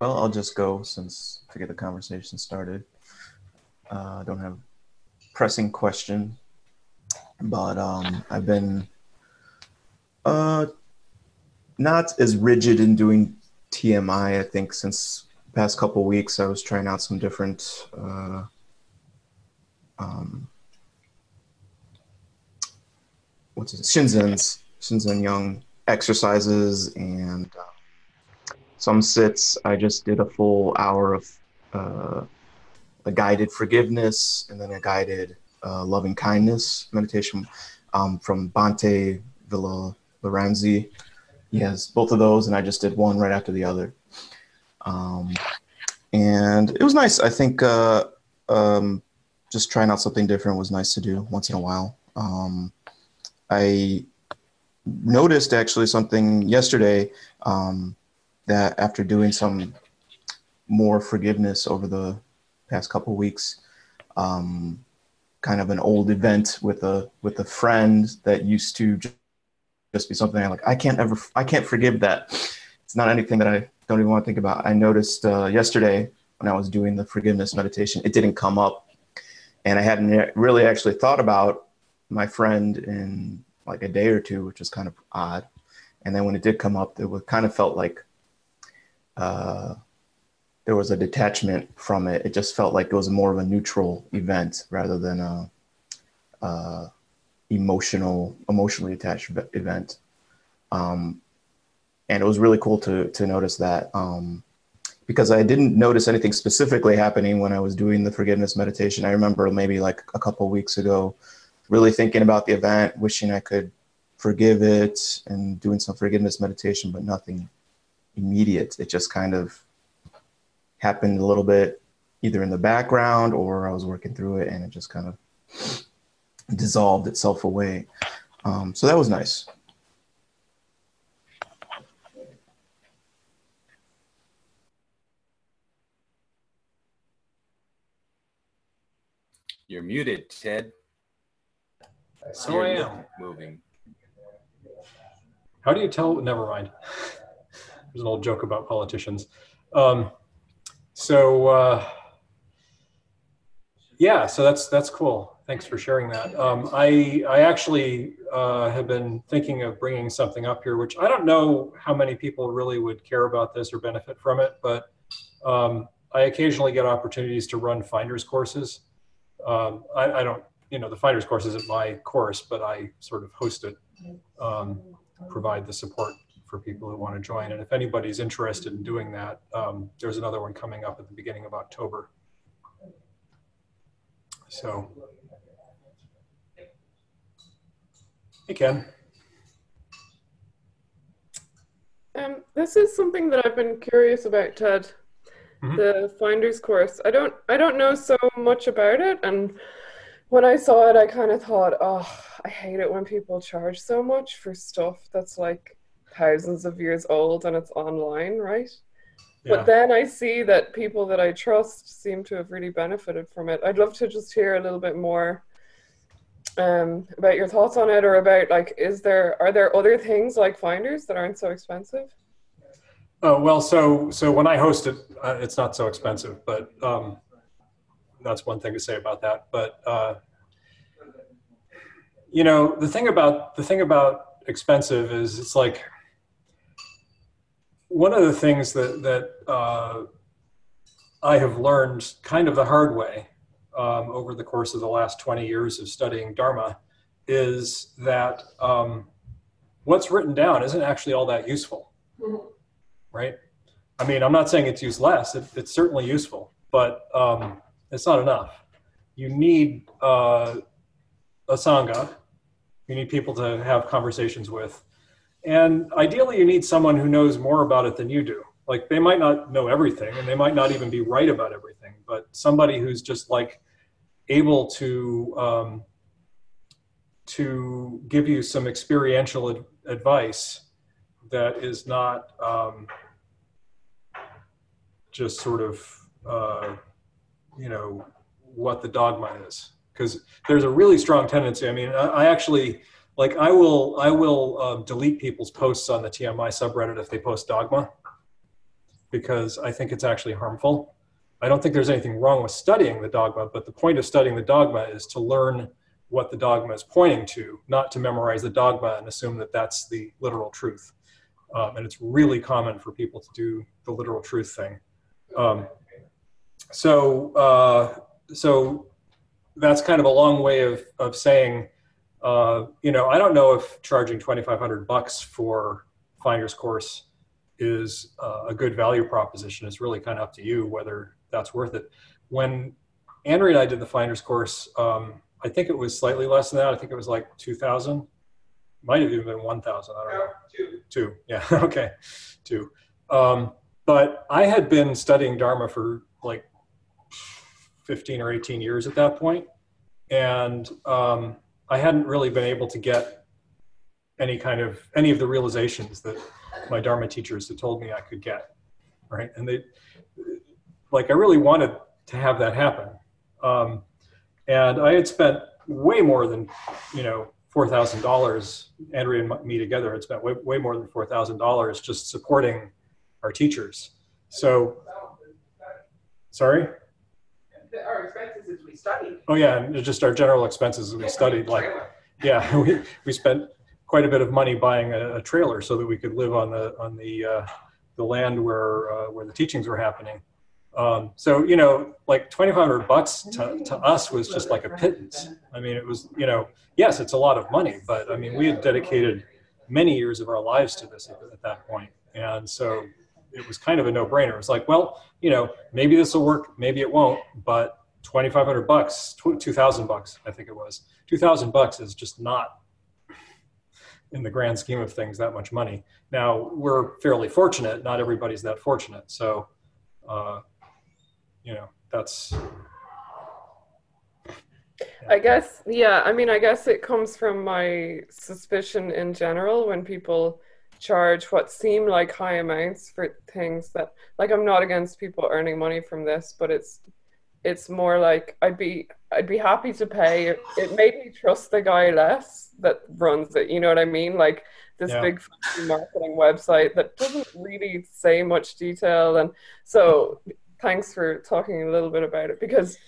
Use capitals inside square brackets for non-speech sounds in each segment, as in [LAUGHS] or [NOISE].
Well, I'll just go since to get the conversation started. Uh, I don't have pressing question, but um, I've been uh, not as rigid in doing TMI. I think since past couple weeks, I was trying out some different uh, um, what's it, Shinzen's Shinzen Young exercises and uh, some sits. I just did a full hour of uh, a guided forgiveness and then a guided uh, loving kindness meditation um, from Bhante Villa Lorenzi. He has both of those, and I just did one right after the other. Um, and it was nice. I think uh, um, just trying out something different was nice to do once in a while. Um, I noticed actually something yesterday um, that after doing some more forgiveness over the past couple weeks, um, kind of an old event with a with a friend that used to just be something I like. I can't ever, I can't forgive that. It's not anything that I don't even want to think about. I noticed uh, yesterday when I was doing the forgiveness meditation, it didn't come up, and I hadn't really actually thought about my friend in like a day or two, which was kind of odd. And then when it did come up, it was kind of felt like uh, there was a detachment from it. It just felt like it was more of a neutral event rather than a, a emotional, emotionally attached event. Um, and it was really cool to to notice that um, because I didn't notice anything specifically happening when I was doing the forgiveness meditation. I remember maybe like a couple weeks ago really thinking about the event, wishing I could forgive it and doing some forgiveness meditation, but nothing immediate. It just kind of happened a little bit either in the background or I was working through it and it just kind of dissolved itself away. Um, so that was nice. You're muted, Ted. So I am. Moving. How do you tell? Never mind. [LAUGHS] There's an old joke about politicians. Um, so uh, yeah, so that's that's cool. Thanks for sharing that. Um, I I actually uh, have been thinking of bringing something up here, which I don't know how many people really would care about this or benefit from it, but um, I occasionally get opportunities to run finders courses. Um, I, I, don't you know, the finders course isn't my course, but I sort of host it, um, provide the support for people who want to join. And if anybody's interested in doing that, um, there's another one coming up at the beginning of October. So, hey Ken. Um, this is something that I've been curious about, Ted. Mm -hmm. The Finders course. I don't I don't know so much about it, and when I saw it, I kind of thought, oh, I hate it when people charge so much for stuff that's like thousands of years old and it's online, right? Yeah. But then I see that people that I trust seem to have really benefited from it. I'd love to just hear a little bit more um, about your thoughts on it, or about like, is there are there other things like finders that aren't so expensive? Oh well, so so when I host it, uh, it's not so expensive, but um, that's one thing to say about that. But uh, you know, the thing about the thing about expensive is it's like one of the things that that uh, I have learned kind of the hard way um, over the course of the last 20 years of studying Dharma is that um, what's written down isn't actually all that useful, mm-hmm. right? I mean, I'm not saying it's useless. It, it's certainly useful, but um, it's not enough. You need uh, a sangha. You need people to have conversations with, and ideally, you need someone who knows more about it than you do. Like they might not know everything, and they might not even be right about everything, but somebody who's just like able to um, to give you some experiential ad- advice that is not um, just sort of uh, you know what the dogma is because there's a really strong tendency i mean i, I actually like i will i will uh, delete people's posts on the tmi subreddit if they post dogma because I think it's actually harmful. I don't think there's anything wrong with studying the dogma, but the point of studying the dogma is to learn what the dogma is pointing to, not to memorize the dogma and assume that that's the literal truth. Um, and it's really common for people to do the literal truth thing. Um, so, uh, so that's kind of a long way of, of saying, uh, you know, I don't know if charging 2,500 bucks for Finder's course is uh, a good value proposition. It's really kind of up to you whether that's worth it. When Andrea and I did the Finder's course, um, I think it was slightly less than that. I think it was like 2,000. Might have even been 1,000. I don't know. Two. Two. Yeah. [LAUGHS] okay. Two. Um, but I had been studying Dharma for like 15 or 18 years at that point, and um, I hadn't really been able to get any kind of any of the realizations that my Dharma teachers had told me I could get, right? And they, like, I really wanted to have that happen, um, and I had spent way more than, you know, four thousand dollars. Andrea and me together had spent way way more than four thousand dollars just supporting our teachers. So, sorry. Our expenses as we studied. Oh yeah, and just our general expenses we studied. Like, yeah, [LAUGHS] we we spent quite a bit of money buying a, a trailer so that we could live on the on the uh, the land where uh, where the teachings were happening. Um, so you know, like twenty five hundred bucks to, to us was just like a pittance. I mean, it was you know, yes, it's a lot of money, but I mean, we had dedicated many years of our lives to this at, at that point, and so it was kind of a no brainer. It was like, well, you know, maybe this will work, maybe it won't, but twenty five hundred bucks, two thousand bucks, I think it was, two thousand bucks is just not in the grand scheme of things that much money. Now we're fairly fortunate. Not everybody's that fortunate. So, uh, you know, that's. I guess, yeah. I mean, I guess it comes from my suspicion in general when people charge what seem like high amounts for things that, like, I'm not against people earning money from this, but it's it's more like I'd be I'd be happy to pay. It made me trust the guy less that runs it. You know what I mean? Like this yeah. big marketing website that doesn't really say much detail. And so, thanks for talking a little bit about it because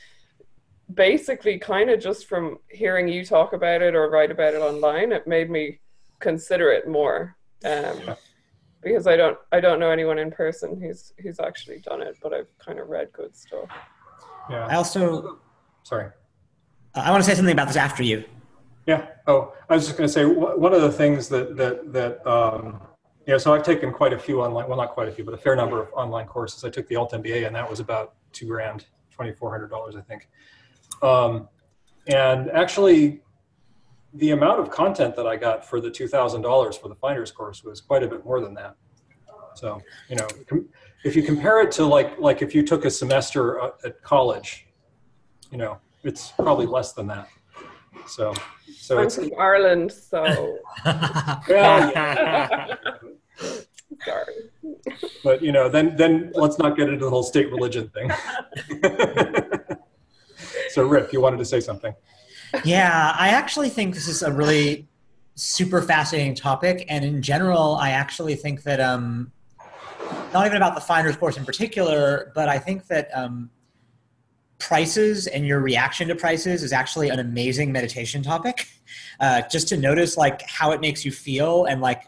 basically, kind of just from hearing you talk about it or write about it online, it made me consider it more. Um, yeah. Because I don't, I don't know anyone in person who's who's actually done it, but I've kind of read good stuff. Yeah. I also, sorry. I want to say something about this after you. Yeah. Oh, I was just going to say one of the things that that that um, yeah. So I've taken quite a few online. Well, not quite a few, but a fair number of online courses. I took the Alt MBA, and that was about two grand, twenty four hundred dollars, I think. Um, and actually, the amount of content that I got for the two thousand dollars for the Finder's course was quite a bit more than that. So you know, if you compare it to like like if you took a semester uh, at college, you know, it's probably less than that. So, so I'm it's from Ireland, so. well, [LAUGHS] yeah. [LAUGHS] Sorry. But you know, then then let's not get into the whole state religion thing. [LAUGHS] so, Rick, you wanted to say something? Yeah, I actually think this is a really super fascinating topic, and in general, I actually think that um, not even about the finder's course in particular, but I think that um, prices and your reaction to prices is actually an amazing meditation topic. [LAUGHS] Uh, just to notice like how it makes you feel and like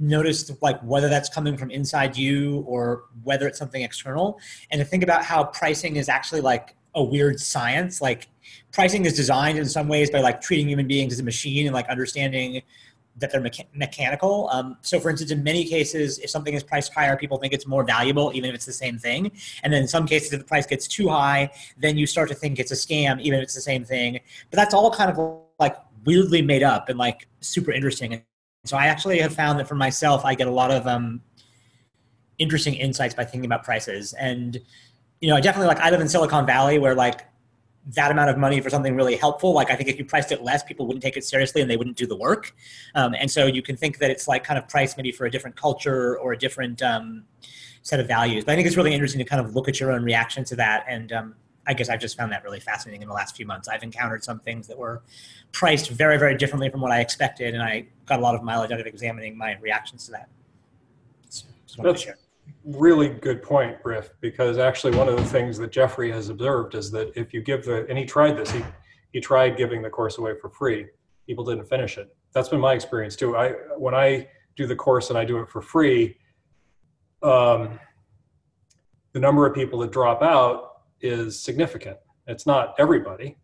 notice like whether that's coming from inside you or whether it's something external and to think about how pricing is actually like a weird science like pricing is designed in some ways by like treating human beings as a machine and like understanding that they're mecha- mechanical. Um, so, for instance, in many cases, if something is priced higher, people think it's more valuable, even if it's the same thing. And then in some cases, if the price gets too high, then you start to think it's a scam, even if it's the same thing. But that's all kind of like weirdly made up and like super interesting. And so, I actually have found that for myself, I get a lot of um, interesting insights by thinking about prices. And you know, I definitely like I live in Silicon Valley, where like that amount of money for something really helpful. Like I think if you priced it less, people wouldn't take it seriously and they wouldn't do the work. Um, and so you can think that it's like kind of priced maybe for a different culture or a different um, set of values. But I think it's really interesting to kind of look at your own reaction to that. And um, I guess I've just found that really fascinating in the last few months. I've encountered some things that were priced very, very differently from what I expected, and I got a lot of mileage out of examining my reactions to that. So, that's, really good point, Riff, because actually one of the things that Jeffrey has observed is that if you give the, and he tried this, he, he tried giving the course away for free. People didn't finish it. That's been my experience too. I, when I do the course and I do it for free, um, the number of people that drop out is significant. It's not everybody.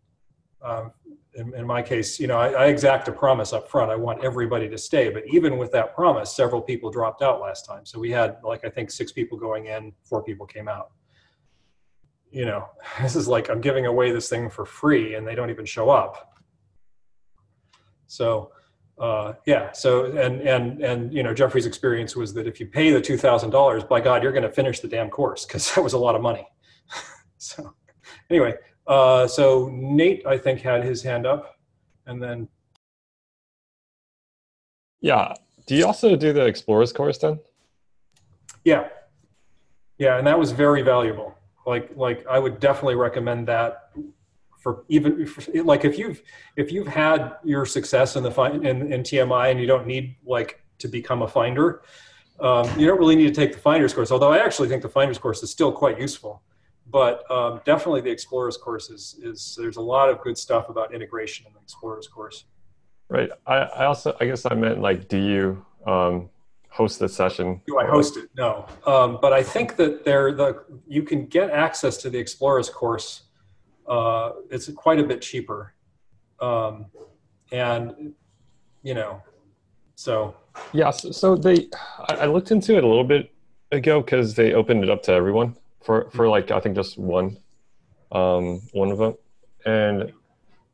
Um, in, in, my case, you know, I, I, exact a promise up front. I want everybody to stay, but even with that promise, several people dropped out last time. So we had like I think six people going in, four people came out. You know, [LAUGHS] this is like I'm giving away this thing for free, and they don't even show up. So, uh, yeah. So and and and you know, Jeffrey's experience was that if you pay the two thousand dollars, by God, you're going to finish the damn course because [LAUGHS] that was a lot of money. [LAUGHS] so, anyway, uh, so Nate, I think, had his hand up, and then. Yeah. Do you also do the Explorers course then? Yeah. Yeah, and that was very valuable. Like, like I would definitely recommend that for even for, like if you've if you've had your success in the find in, in TMI and you don't need like to become a finder, um, you don't really need to take the finders course. Although I actually think the finders course is still quite useful but um, definitely the explorers course is, is there's a lot of good stuff about integration in the explorers course. Right. I, I also i guess i meant like do you um, host the session? Do i host it? No. Um, but i think that there the you can get access to the explorers course uh, it's quite a bit cheaper. Um, and you know so. Yeah so, so they I, I looked into it a little bit ago because they opened it up to everyone for for like I think just one, um, one of them, and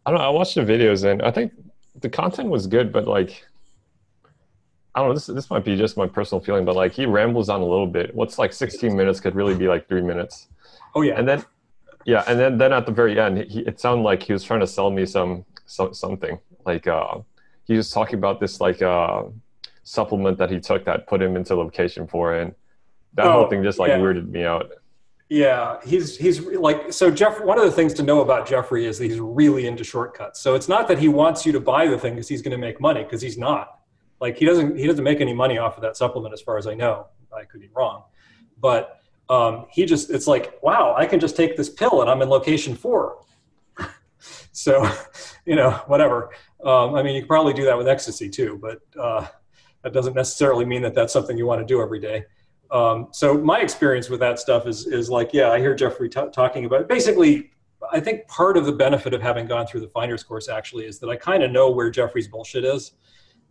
I don't know. I watched the videos and I think the content was good, but like I don't know. This this might be just my personal feeling, but like he rambles on a little bit. What's like 16 minutes could really be like three minutes. Oh yeah. And then yeah, and then then at the very end, he, it sounded like he was trying to sell me some, some something like uh, he was talking about this like uh, supplement that he took that put him into location four, and that oh, whole thing just like yeah. weirded me out. Yeah, he's he's like so. Jeff, one of the things to know about Jeffrey is that he's really into shortcuts. So it's not that he wants you to buy the thing because he's going to make money because he's not. Like he doesn't he doesn't make any money off of that supplement as far as I know. I could be wrong, but um, he just it's like wow, I can just take this pill and I'm in location four. [LAUGHS] so, [LAUGHS] you know, whatever. Um, I mean, you could probably do that with ecstasy too, but uh, that doesn't necessarily mean that that's something you want to do every day. Um, so my experience with that stuff is is like, yeah, I hear Jeffrey t- talking about it. basically. I think part of the benefit of having gone through the finder's course actually is that I kind of know where Jeffrey's bullshit is,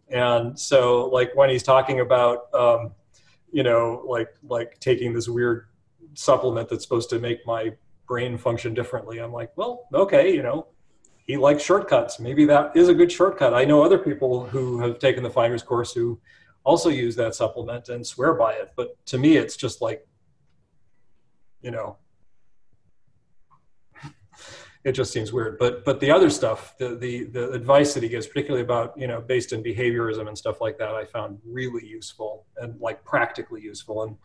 and so like when he's talking about, um, you know, like like taking this weird supplement that's supposed to make my brain function differently, I'm like, well, okay, you know, he likes shortcuts. Maybe that is a good shortcut. I know other people who have taken the finder's course who also use that supplement and swear by it. But to me, it's just like, you know, [LAUGHS] it just seems weird. But but the other stuff, the the the advice that he gives, particularly about you know based in behaviorism and stuff like that, I found really useful and like practically useful. And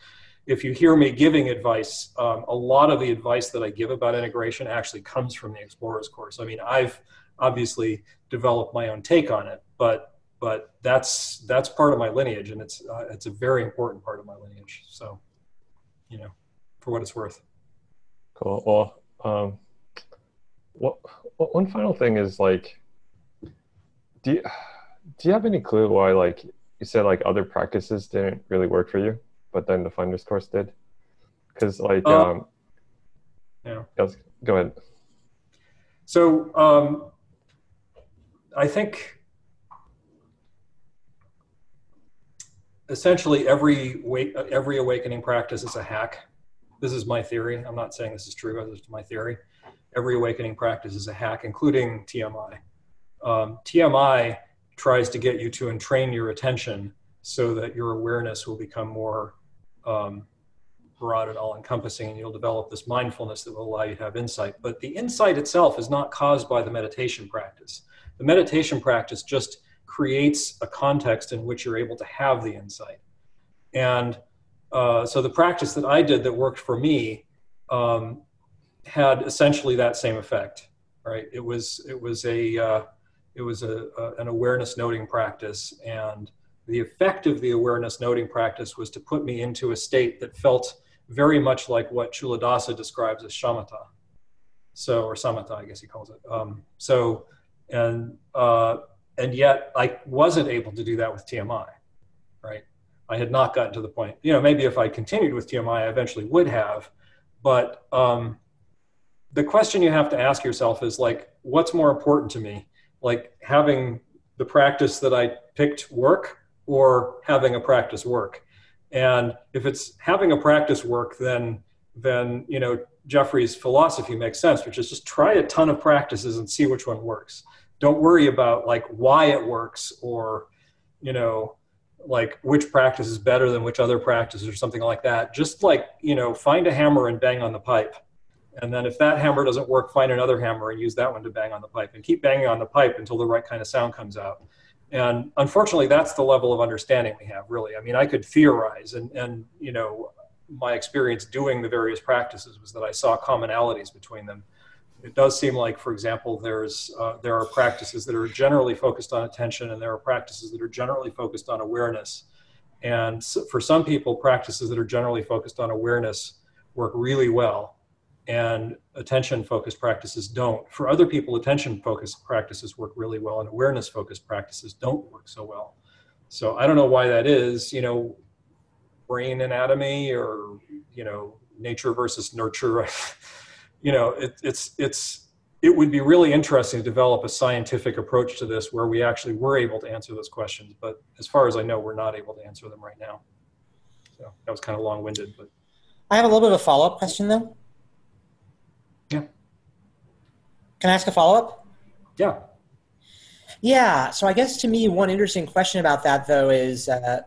if you hear me giving advice, um, a lot of the advice that I give about integration actually comes from the Explorers course. I mean, I've obviously developed my own take on it, but but that's that's part of my lineage, and it's uh, it's a very important part of my lineage. So, you know, for what it's worth. Cool. Well, um, what, what one final thing is like, do you do you have any clue why like you said like other practices didn't really work for you, but then the finders course did? Because like, uh, um, yeah. Go ahead. So um, I think essentially every wake, every awakening practice is a hack. This is my theory. I'm not saying this is true. This is my theory. Every awakening practice is a hack, including TMI. Um, TMI tries to get you to entrain your attention so that your awareness will become more um, broad and all-encompassing, and you'll develop this mindfulness that will allow you to have insight. But the insight itself is not caused by the meditation practice. The meditation practice just creates a context in which you're able to have the insight. And uh, so the practice that I did that worked for me um, had essentially that same effect, right? It was it was a uh, it was a, a, an awareness noting practice, and the effect of the awareness noting practice was to put me into a state that felt very much like what Culadasa describes as shamatha. So, or samatha, I guess he calls it. Um, so, and uh, and yet I wasn't able to do that with TMI, right? I had not gotten to the point. You know, maybe if I continued with TMI, I eventually would have. But um, the question you have to ask yourself is like, what's more important to me? Like having the practice that I picked work or having a practice work? And if it's having a practice work, then then you know Jeffrey's philosophy makes sense, which is just try a ton of practices and see which one works. Don't worry about like why it works or you know like which practice is better than which other practice or something like that. Just like you know find a hammer and bang on the pipe. And then if that hammer doesn't work, find another hammer and use that one to bang on the pipe and keep banging on the pipe until the right kind of sound comes out. And unfortunately, that's the level of understanding we have, really. I mean, I could theorize and, and you know, my experience doing the various practices was that I saw commonalities between them. It does seem like, for example, there's uh, there are practices that are generally focused on attention, and there are practices that are generally focused on awareness. And so for some people, practices that are generally focused on awareness work really well, and attention focused practices don't. For other people, attention focused practices work really well, and awareness focused practices don't work so well. So I don't know why that is. You know, brain anatomy or you know nature versus nurture [LAUGHS] you know it, it's it's it would be really interesting to develop a scientific approach to this where we actually were able to answer those questions. But as far as i know we're not able to answer them right now. So that was kind of long-winded but. I have a little bit of a follow-up question though. Yeah. Can i ask a follow-up? Yeah. Yeah. So i guess to me one interesting question about that though is uh,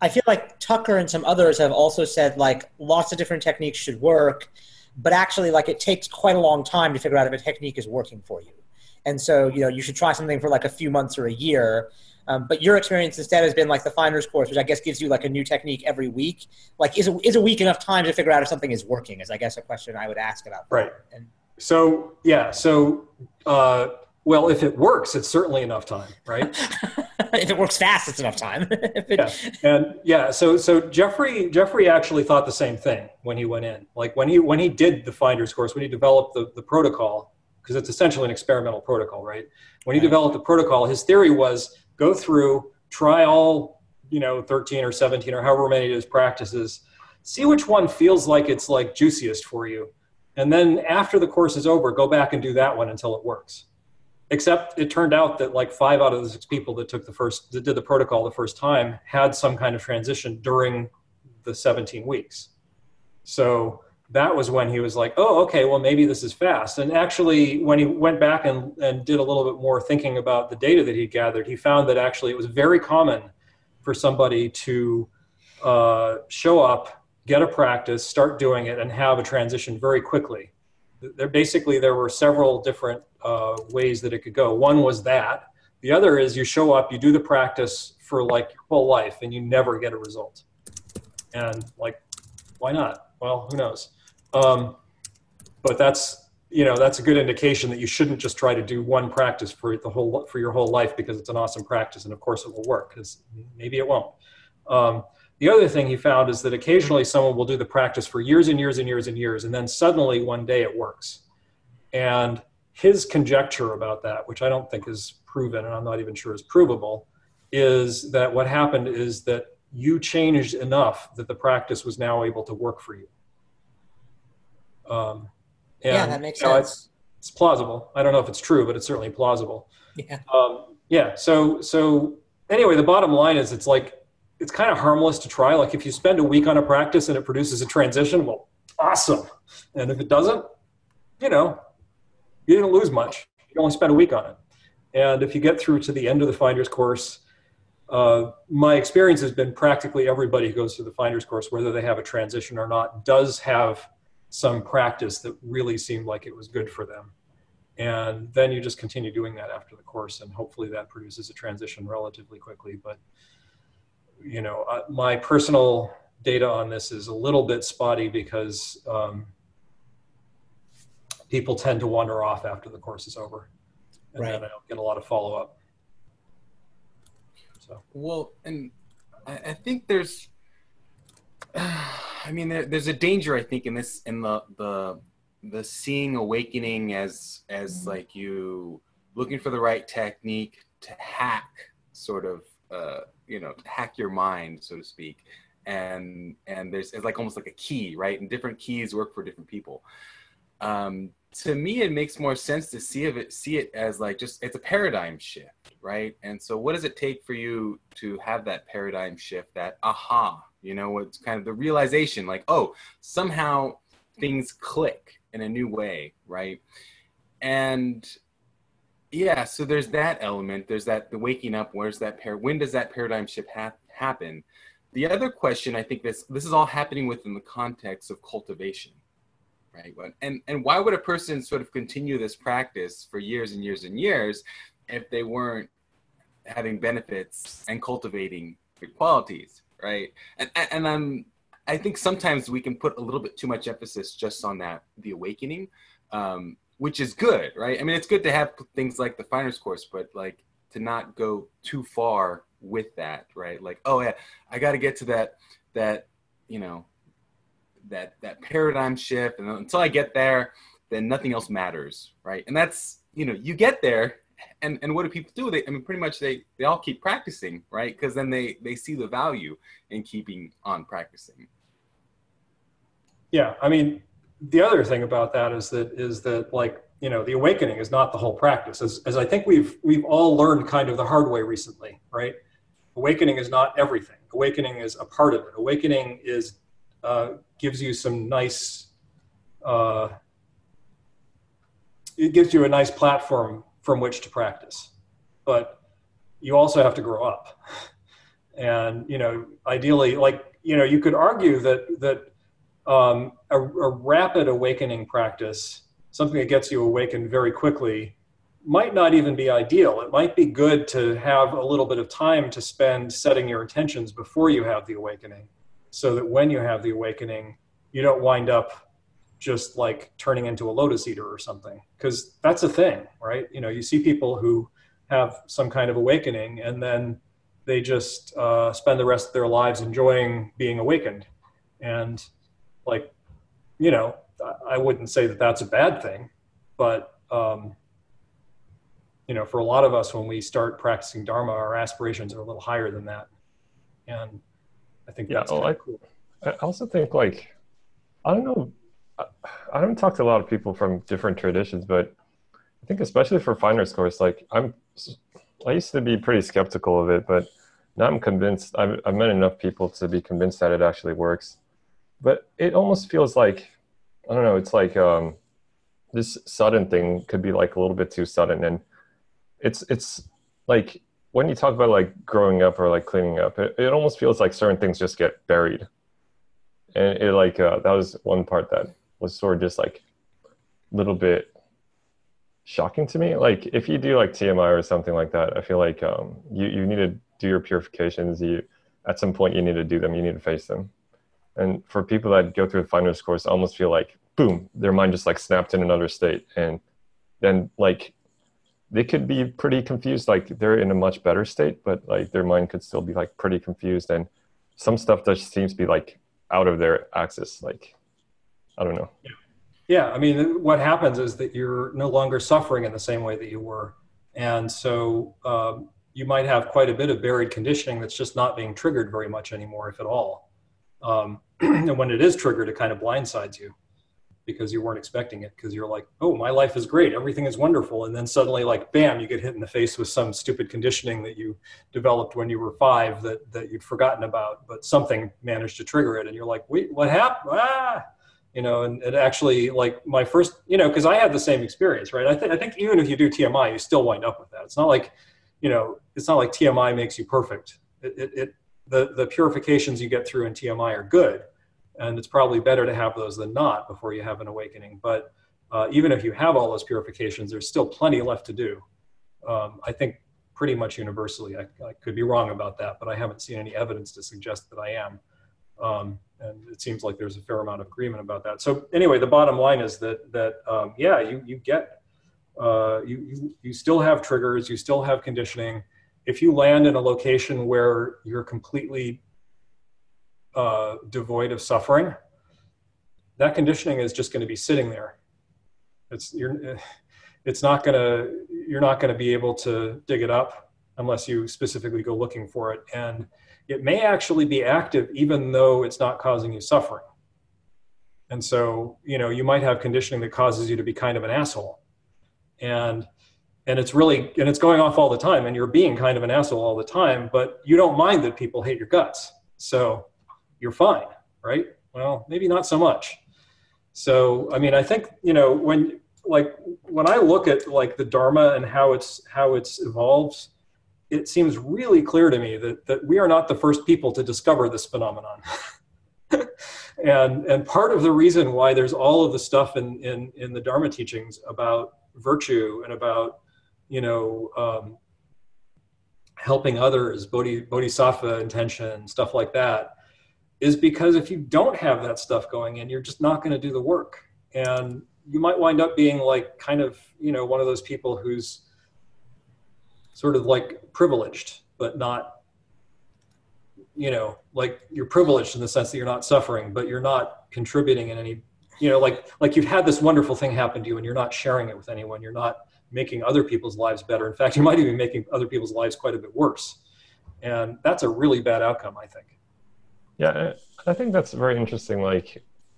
I feel like Tucker and some others have also said like lots of different techniques should work, but actually like it takes quite a long time to figure out if a technique is working for you. And so, you know, you should try something for like a few months or a year. Um, but your experience instead has been like the finder's course, which I guess gives you like a new technique every week. Like, is a, is a week enough time to figure out if something is working? Is I guess a question I would ask about. That. Right. And so yeah, so uh, well, if it works, it's certainly enough time, right? [LAUGHS] if it works fast, it's enough time. [LAUGHS] it... yeah, and yeah, so so Jeffrey Jeffrey actually thought the same thing when he went in. Like when he when he did the Finder's course, when he developed the the protocol, because it's essentially an experimental protocol, right? When he right. developed the protocol, his theory was go through, try all you know, 13 or 17 or however many of his practices, see which one feels like it's like juiciest for you, and then after the course is over, go back and do that one until it works except it turned out that like five out of the six people that took the first that did the protocol the first time had some kind of transition during the 17 weeks. So that was when he was like oh okay well maybe this is fast. And actually when he went back and, and did a little bit more thinking about the data that he gathered he found that actually it was very common for somebody to uh, show up get a practice start doing it and have a transition very quickly. There basically there were several different uh, ways that it could go. One was that. The other is you show up, you do the practice for like your whole life, and you never get a result. And like, why not? Well, who knows? Um, but that's you know that's a good indication that you shouldn't just try to do one practice for the whole for your whole life because it's an awesome practice, and of course it will work because maybe it won't. Um, the other thing he found is that occasionally someone will do the practice for years and years and years and years, and then suddenly one day it works. And his conjecture about that, which I don't think is proven and I'm not even sure is provable, is that what happened is that you changed enough that the practice was now able to work for you. Um, and, yeah, that makes you know, sense. It's, it's, plausible. I don't know if it's true, but it's certainly plausible. Yeah. Um, yeah. So so anyway, the bottom line is it's like it's kind of harmless to try. Like if you spend a week on a practice and it produces a transition, well, awesome. And if it doesn't, you know, you didn't lose much. You only spent a week on it. And if you get through to the end of the finder's course, uh, my experience has been practically everybody who goes through the finder's course, whether they have a transition or not, does have some practice that really seemed like it was good for them. And then you just continue doing that after the course, and hopefully that produces a transition relatively quickly. But you know, uh, my personal data on this is a little bit spotty because um, people tend to wander off after the course is over, and right. then I don't get a lot of follow up. So. Well, and I, I think there's, [SIGHS] I mean, there, there's a danger. I think in this, in the the the seeing awakening as as like you looking for the right technique to hack, sort of, uh, you know, hack your mind, so to speak. And and there's it's like almost like a key, right? And different keys work for different people. Um, to me, it makes more sense to see it see it as like just it's a paradigm shift, right? And so, what does it take for you to have that paradigm shift, that aha? You know, what's kind of the realization, like, oh, somehow things click in a new way, right? And yeah, so there's that element. There's that the waking up. Where's that pair? When does that paradigm shift ha- happen? The other question, I think this this is all happening within the context of cultivation right? And and why would a person sort of continue this practice for years and years and years if they weren't having benefits and cultivating good qualities, right? And and I'm I think sometimes we can put a little bit too much emphasis just on that the awakening, um, which is good, right? I mean, it's good to have things like the Finders Course, but like to not go too far with that, right? Like, oh yeah, I got to get to that that you know that that paradigm shift and until i get there then nothing else matters right? And that's you know you get there and and what do people do? They i mean pretty much they they all keep practicing right? Because then they they see the value in keeping on practicing. Yeah i mean the other thing about that is that is that like you know the awakening is not the whole practice. As, as i think we've we've all learned kind of the hard way recently right? Awakening is not everything. Awakening is a part of it. Awakening is uh, gives you some nice uh, it gives you a nice platform from which to practice. But you also have to grow up. [LAUGHS] And you know ideally like you know you could argue that that um, a, a rapid awakening practice something that gets you awakened very quickly might not even be ideal. It might be good to have a little bit of time to spend setting your intentions before you have the awakening so that when you have the awakening, you don't wind up just like turning into a lotus eater or something. Because that's a thing, right? You know, you see people who have some kind of awakening and then they just uh, spend the rest of their lives enjoying being awakened. And like, you know, I wouldn't say that that's a bad thing, but um, you know, for a lot of us, when we start practicing Dharma, our aspirations are a little higher than that. And I think yeah. Oh, I, cool. I also think like I don't know. I, I haven't talked to a lot of people from different traditions, but I think especially for Finders Course, like I'm, I used to be pretty skeptical of it, but now I'm convinced. I've, I've met enough people to be convinced that it actually works. But it almost feels like I don't know. It's like um, this sudden thing could be like a little bit too sudden, and it's it's like when you talk about like growing up or like cleaning up, it, it almost feels like certain things just get buried. And it like uh, that was one part that was sort of just like a little bit shocking to me. Like if you do like TMI or something like that, I feel like um, you you need to do your purifications. You at some point you need to do them. You need to face them. And for people that go through the Finders course, I almost feel like boom, their mind just like snapped in another state, and then like they could be pretty confused like they're in a much better state but like their mind could still be like pretty confused and some stuff just seems to be like out of their axis like i don't know. Yeah, yeah i mean what happens is that you're no longer suffering in the same way that you were and so um, you might have quite a bit of buried conditioning that's just not being triggered very much anymore if at all. Um, [CLEARS THROAT] and when it is triggered it kind of blindsides you because you weren't expecting it because you're like oh my life is great. Everything is wonderful. And then suddenly like bam you get hit in the face with some stupid conditioning that you developed when you were five that that you'd forgotten about but something managed to trigger it. And you're like wait what happened ah! You know and it actually like my first you know because i had the same experience right? I, th- I think even if you do tmi you still wind up with that. It's not like you know it's not like tmi makes you perfect. It, it, it the the purifications you get through in tmi are good and it's probably better to have those than not before you have an awakening. But uh, even if you have all those purifications, there's still plenty left to do. Um, I think pretty much universally. I, I, could be wrong about that, but I haven't seen any evidence to suggest that I am. Um, and it seems like there's a fair amount of agreement about that. So anyway, the bottom line is that that um, yeah, you you get uh, you, you you still have triggers, you still have conditioning, if you land in a location where you're completely uh, devoid of suffering, that conditioning is just going to be sitting there. It's you're, [LAUGHS] it's not going to you're not going to be able to dig it up unless you specifically go looking for it, and it may actually be active even though it's not causing you suffering. And so, you know, you might have conditioning that causes you to be kind of an asshole, and and it's really and it's going off all the time, and you're being kind of an asshole all the time, but you don't mind that people hate your guts, so you're fine, right? Well, maybe not so much. So, I mean, I think you know when like when I look at like the Dharma and how it's how it's evolves, it seems really clear to me that that we are not the first people to discover this phenomenon. [LAUGHS] and and part of the reason why there's all of the stuff in in in the Dharma teachings about virtue and about you know um, helping others, bodhi, bodhisattva intention, stuff like that, is because if you don't have that stuff going in, you're just not going to do the work, and you might wind up being like kind of you know one of those people who's sort of like privileged but not you know like you're privileged in the sense that you're not suffering but you're not contributing in any you know like like you've had this wonderful thing happen to you and you're not sharing it with anyone. You're not making other people's lives better. In fact you might even be making other people's lives quite a bit worse. And that's a really bad outcome i think yeah i think that's very interesting like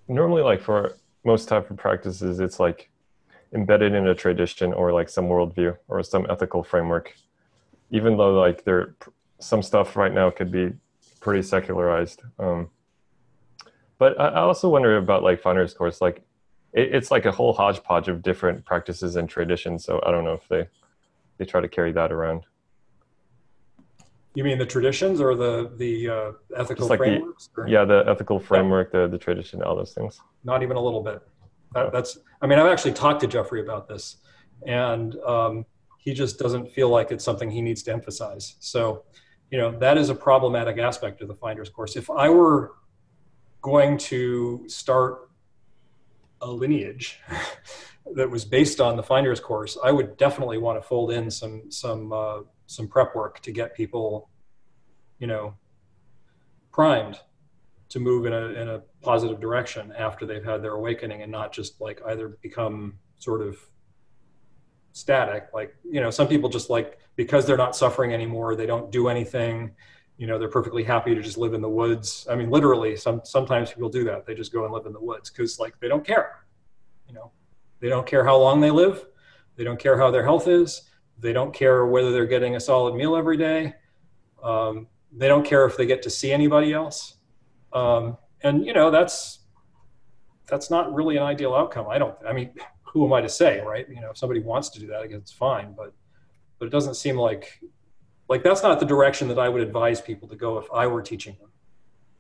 normally like for most type of practices it's like embedded in a tradition or like some worldview or some ethical framework even though like there some stuff right now could be pretty secularized. Um, but I, also wonder about like Finders Course. Like, it, it's like a whole hodgepodge of different practices and traditions. So I don't know if they they try to carry that around. You mean the traditions or the the uh, ethical like frameworks? The, yeah, the ethical framework, the the tradition, all those things. Not even a little bit. That, that's. I mean, I've actually talked to Jeffrey about this, and um, he just doesn't feel like it's something he needs to emphasize. So you know that is a problematic aspect of the finder's course if i were going to start a lineage [LAUGHS] that was based on the finder's course i would definitely want to fold in some some uh, some prep work to get people you know primed to move in a in a positive direction after they've had their awakening and not just like either become sort of static. Like you know some people just like because they're not suffering anymore they don't do anything you know they're perfectly happy to just live in the woods. I mean literally some sometimes people do that. They just go and live in the woods because like they don't care. You know they don't care how long they live. They don't care how their health is they don't care whether they're getting a solid meal every day um, they don't care if they get to see anybody else um, and you know that's that's not really an ideal outcome i don't i mean who am I to say, right? You know, if somebody wants to do that, guess it's fine, but but it doesn't seem like like that's not the direction that I would advise people to go if I were teaching them.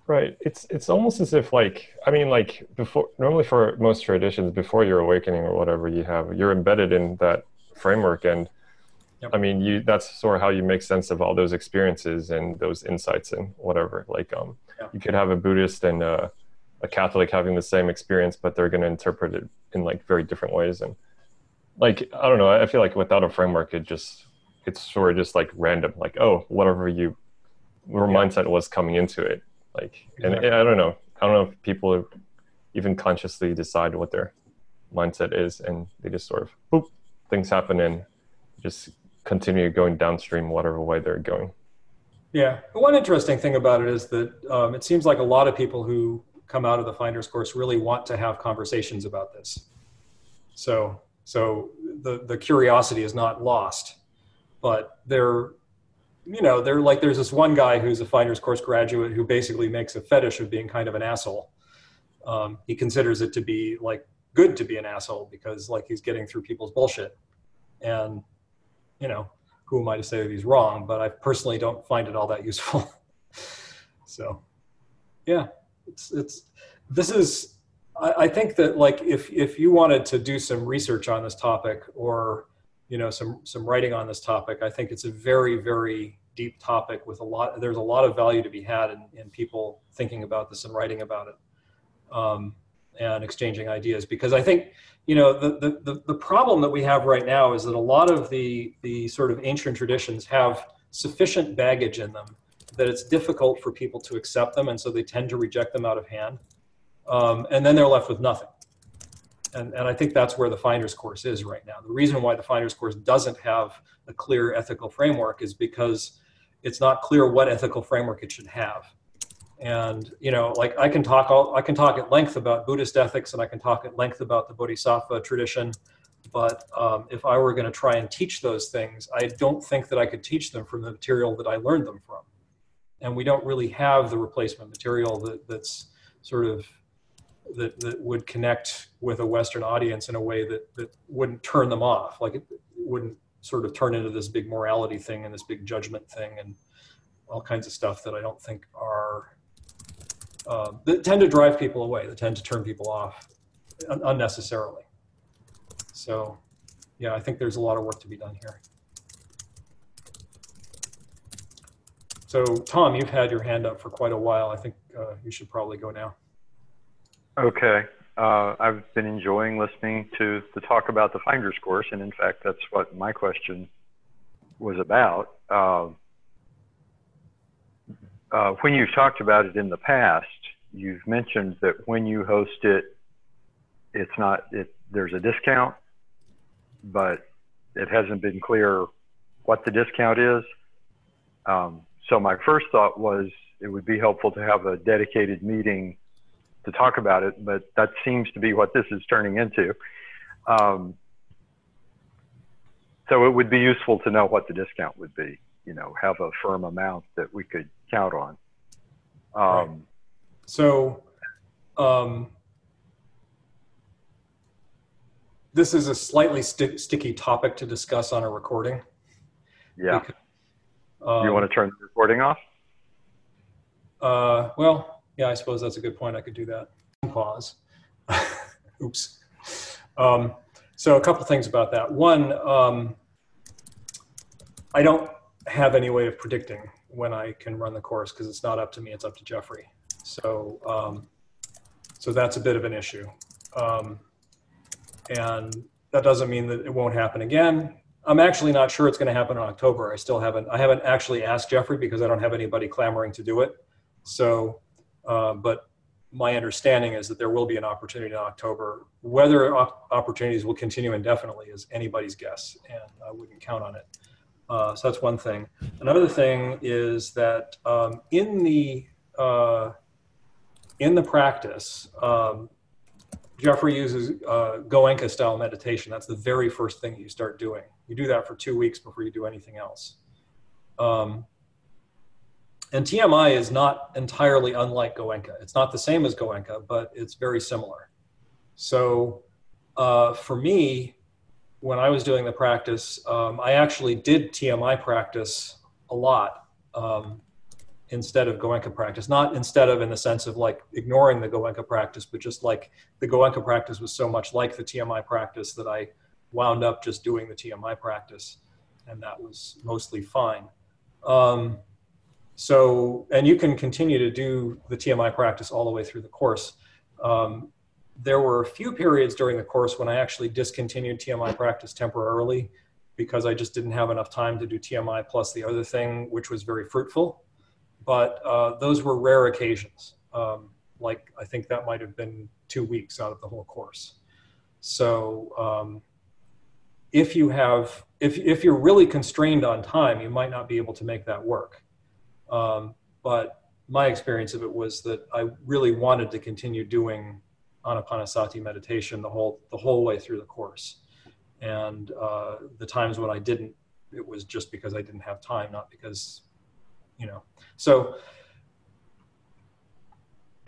Right. It's it's almost as if like I mean like before normally for most traditions before your awakening or whatever you have you're embedded in that framework and yep. I mean you that's sort of how you make sense of all those experiences and those insights and whatever like um you could have a Buddhist and uh a Catholic having the same experience, but they're going to interpret it in like very different ways. And like, I don't know, I feel like without a framework, it just, it's sort of just like random, like, oh, whatever you, your mindset was coming into it. Like, and, and I don't know, I don't know if people even consciously decide what their mindset is and they just sort of, boop, things happen and just continue going downstream, whatever way they're going. Yeah. One interesting thing about it is that um, it seems like a lot of people who come out of the finder's course really want to have conversations about this. So, so the, the curiosity is not lost, but they're, you know, they're like, there's this one guy who's a finder's course graduate who basically makes a fetish of being kind of an asshole. Um, he considers it to be like good to be an asshole because like he's getting through people's bullshit. And, you know, who am I to say that he's wrong? But I personally don't find it all that useful. [LAUGHS] so, yeah it's it's this is I, I think that like if if you wanted to do some research on this topic or you know some some writing on this topic i think it's a very very deep topic with a lot there's a lot of value to be had in, in people thinking about this and writing about it um, and exchanging ideas because i think you know the, the the problem that we have right now is that a lot of the the sort of ancient traditions have sufficient baggage in them that it's difficult for people to accept them, and so they tend to reject them out of hand. Um, and then they're left with nothing. And, and I think that's where the Finder's Course is right now. The reason why the Finder's Course doesn't have a clear ethical framework is because it's not clear what ethical framework it should have. And you know, like I can talk all, I can talk at length about Buddhist ethics, and I can talk at length about the Bodhisattva tradition. But um, if I were going to try and teach those things, I don't think that I could teach them from the material that I learned them from. And we don't really have the replacement material that, that's sort of that, that would connect with a Western audience in a way that, that wouldn't turn them off. Like it, wouldn't sort of turn into this big morality thing and this big judgment thing and all kinds of stuff that I don't think are uh, that tend to drive people away. That tend to turn people off un- unnecessarily. So, yeah, I think there's a lot of work to be done here. So, Tom, you've had your hand up for quite a while. I think uh, you should probably go now. Okay. Uh, I've been enjoying listening to the talk about the finder's course, and in fact, that's what my question was about. Uh, when you've talked about it in the past, you've mentioned that when you host it, it's not it. There's a discount, but it hasn't been clear what the discount is. Um, so my first thought was it would be helpful to have a dedicated meeting to talk about it, but that seems to be what this is turning into. Um, so it would be useful to know what the discount would be, you know, have a firm amount that we could count on. Um, right. So um, this is a slightly st sticky topic to discuss on a recording. Yeah. Because, um, you want to turn the recording off? Uh, well, yeah, I suppose that's a good point. I could do that. Pause. [LAUGHS] Oops. Um, so a couple things about that. One, um, I don't have any way of predicting when I can run the course because it's not up to me; it's up to Jeffrey. So, um, so that's a bit of an issue, um, and that doesn't mean that it won't happen again. I'm actually not sure it's going to happen in October. I still haven't. I haven't actually asked Jeffrey because I don't have anybody clamoring to do it. So uh, but my understanding is that there will be an opportunity in October. Whether op- opportunities will continue indefinitely is anybody's guess, and I wouldn't count on it. Uh, so that's one thing. Another thing is that um, in the uh, in the practice, um, Jeffrey uses uh, Goenka style meditation. That's the very first thing you start doing. You do that for two weeks before you do anything else. Um, and TMI is not entirely unlike Goenka. It's not the same as Goenka, but it's very similar. So uh, for me, when I was doing the practice, um, I actually did TMI practice a lot um, instead of Goenka practice. Not instead of in the sense of like ignoring the Goenka practice, but just like the Goenka practice was so much like the TMI practice that I wound up just doing the TMI practice, and that was mostly fine. Um, so, and you can continue to do the TMI practice all the way through the course. Um, there were a few periods during the course when I actually discontinued TMI practice temporarily because I just didn't have enough time to do TMI plus the other thing, which was very fruitful. But uh, those were rare occasions. Um, like I think that might have been two weeks out of the whole course. So um, if you have, if, if you're really constrained on time, you might not be able to make that work. Um, but my experience of it was that I really wanted to continue doing anapanasati meditation the whole the whole way through the course. And uh, the times when I didn't, it was just because I didn't have time, not because, you know. So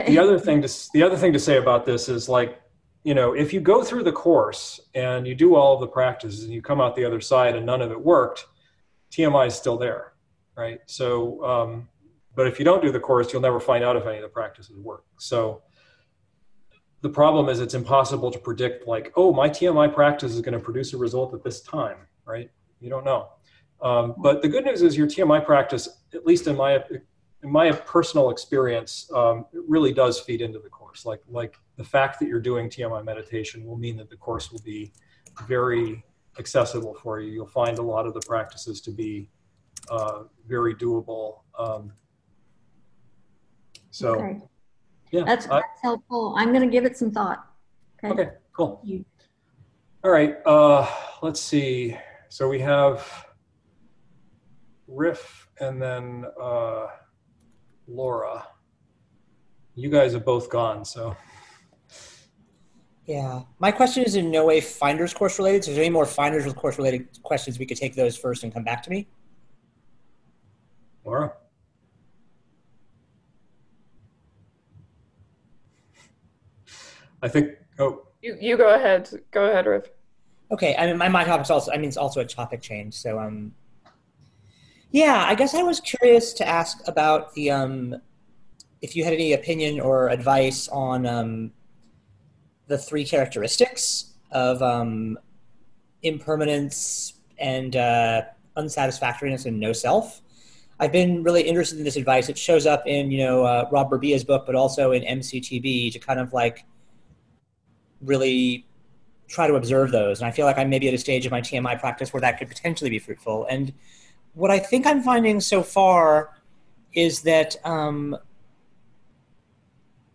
the other [LAUGHS] thing to the other thing to say about this is like, you know, if you go through the course and you do all of the practices and you come out the other side and none of it worked, TMI is still there right? So, um, but if you don't do the course, you'll never find out if any of the practices work. So the problem is it's impossible to predict like, oh, my TMI practice is going to produce a result at this time, right? You don't know. Um, but the good news is your TMI practice, at least in my in my personal experience, um, it really does feed into the course. Like like the fact that you're doing TMI meditation will mean that the course will be very accessible for you. You'll find a lot of the practices to be uh, very doable. Um, so Okay. Yeah, That's, I- that's helpful. I'm going to give it some thought. Okay. okay, cool. You- All right, uh, let's see. So we have Riff and then uh, Laura. You guys have both gone, so Yeah. My question is in no way Finder's course related. So, is there any more Finder's with course related questions? We could take those first and come back to me. Laura. I think. Oh, You you go ahead. Go ahead, Riff. Okay, I mean, my, my topic's also, I mean, it's also a topic change. So, um, yeah, I guess I was curious to ask about the, um, if you had any opinion or advice on um, the three characteristics of um, impermanence and uh, unsatisfactoriness and no self. I've been really interested in this advice. It shows up in, you know, uh, Rob Burbea's book, but also in MCTB to kind of like really try to observe those. And I feel like I'm maybe at a stage of my TMI practice where that could potentially be fruitful. And what I think I'm finding so far is that um,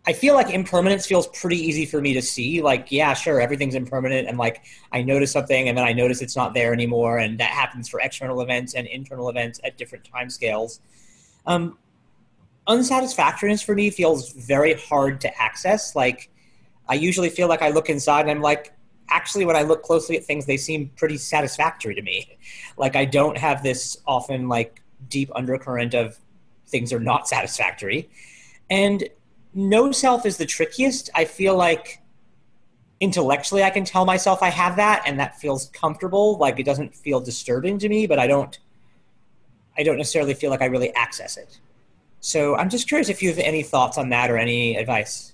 I feel like impermanence feels pretty easy for me to see. Like, yeah, sure, everything's impermanent. And like, I notice something and then I notice it's not there anymore. And that happens for external events and internal events at different time scales. Um, unsatisfactoriness for me feels very hard to access. Like, I usually feel like I look inside and I'm like, actually, when I look closely at things, they seem pretty satisfactory to me. Like, I don't have this often like deep undercurrent of things are not satisfactory. And no self is the trickiest. I feel like intellectually I can tell myself I have that and that feels comfortable. Like it doesn't feel disturbing to me, but I don't I don't necessarily feel like I really access it. So I'm just curious if you have any thoughts on that or any advice.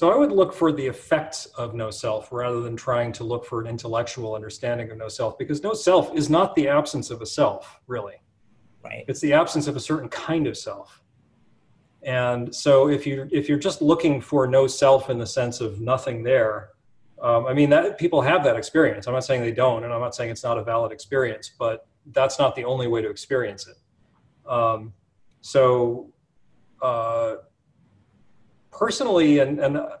So I would look for the effects of no self rather than trying to look for an intellectual understanding of no self, because no self is not the absence of a self, really. Right. It's the absence of a certain kind of self. And so if you if you're just looking for no self in the sense of nothing there, um, I mean that people have that experience. I'm not saying they don't, and I'm not saying it's not a valid experience, but that's not the only way to experience it. Um, so uh, personally, and and uh,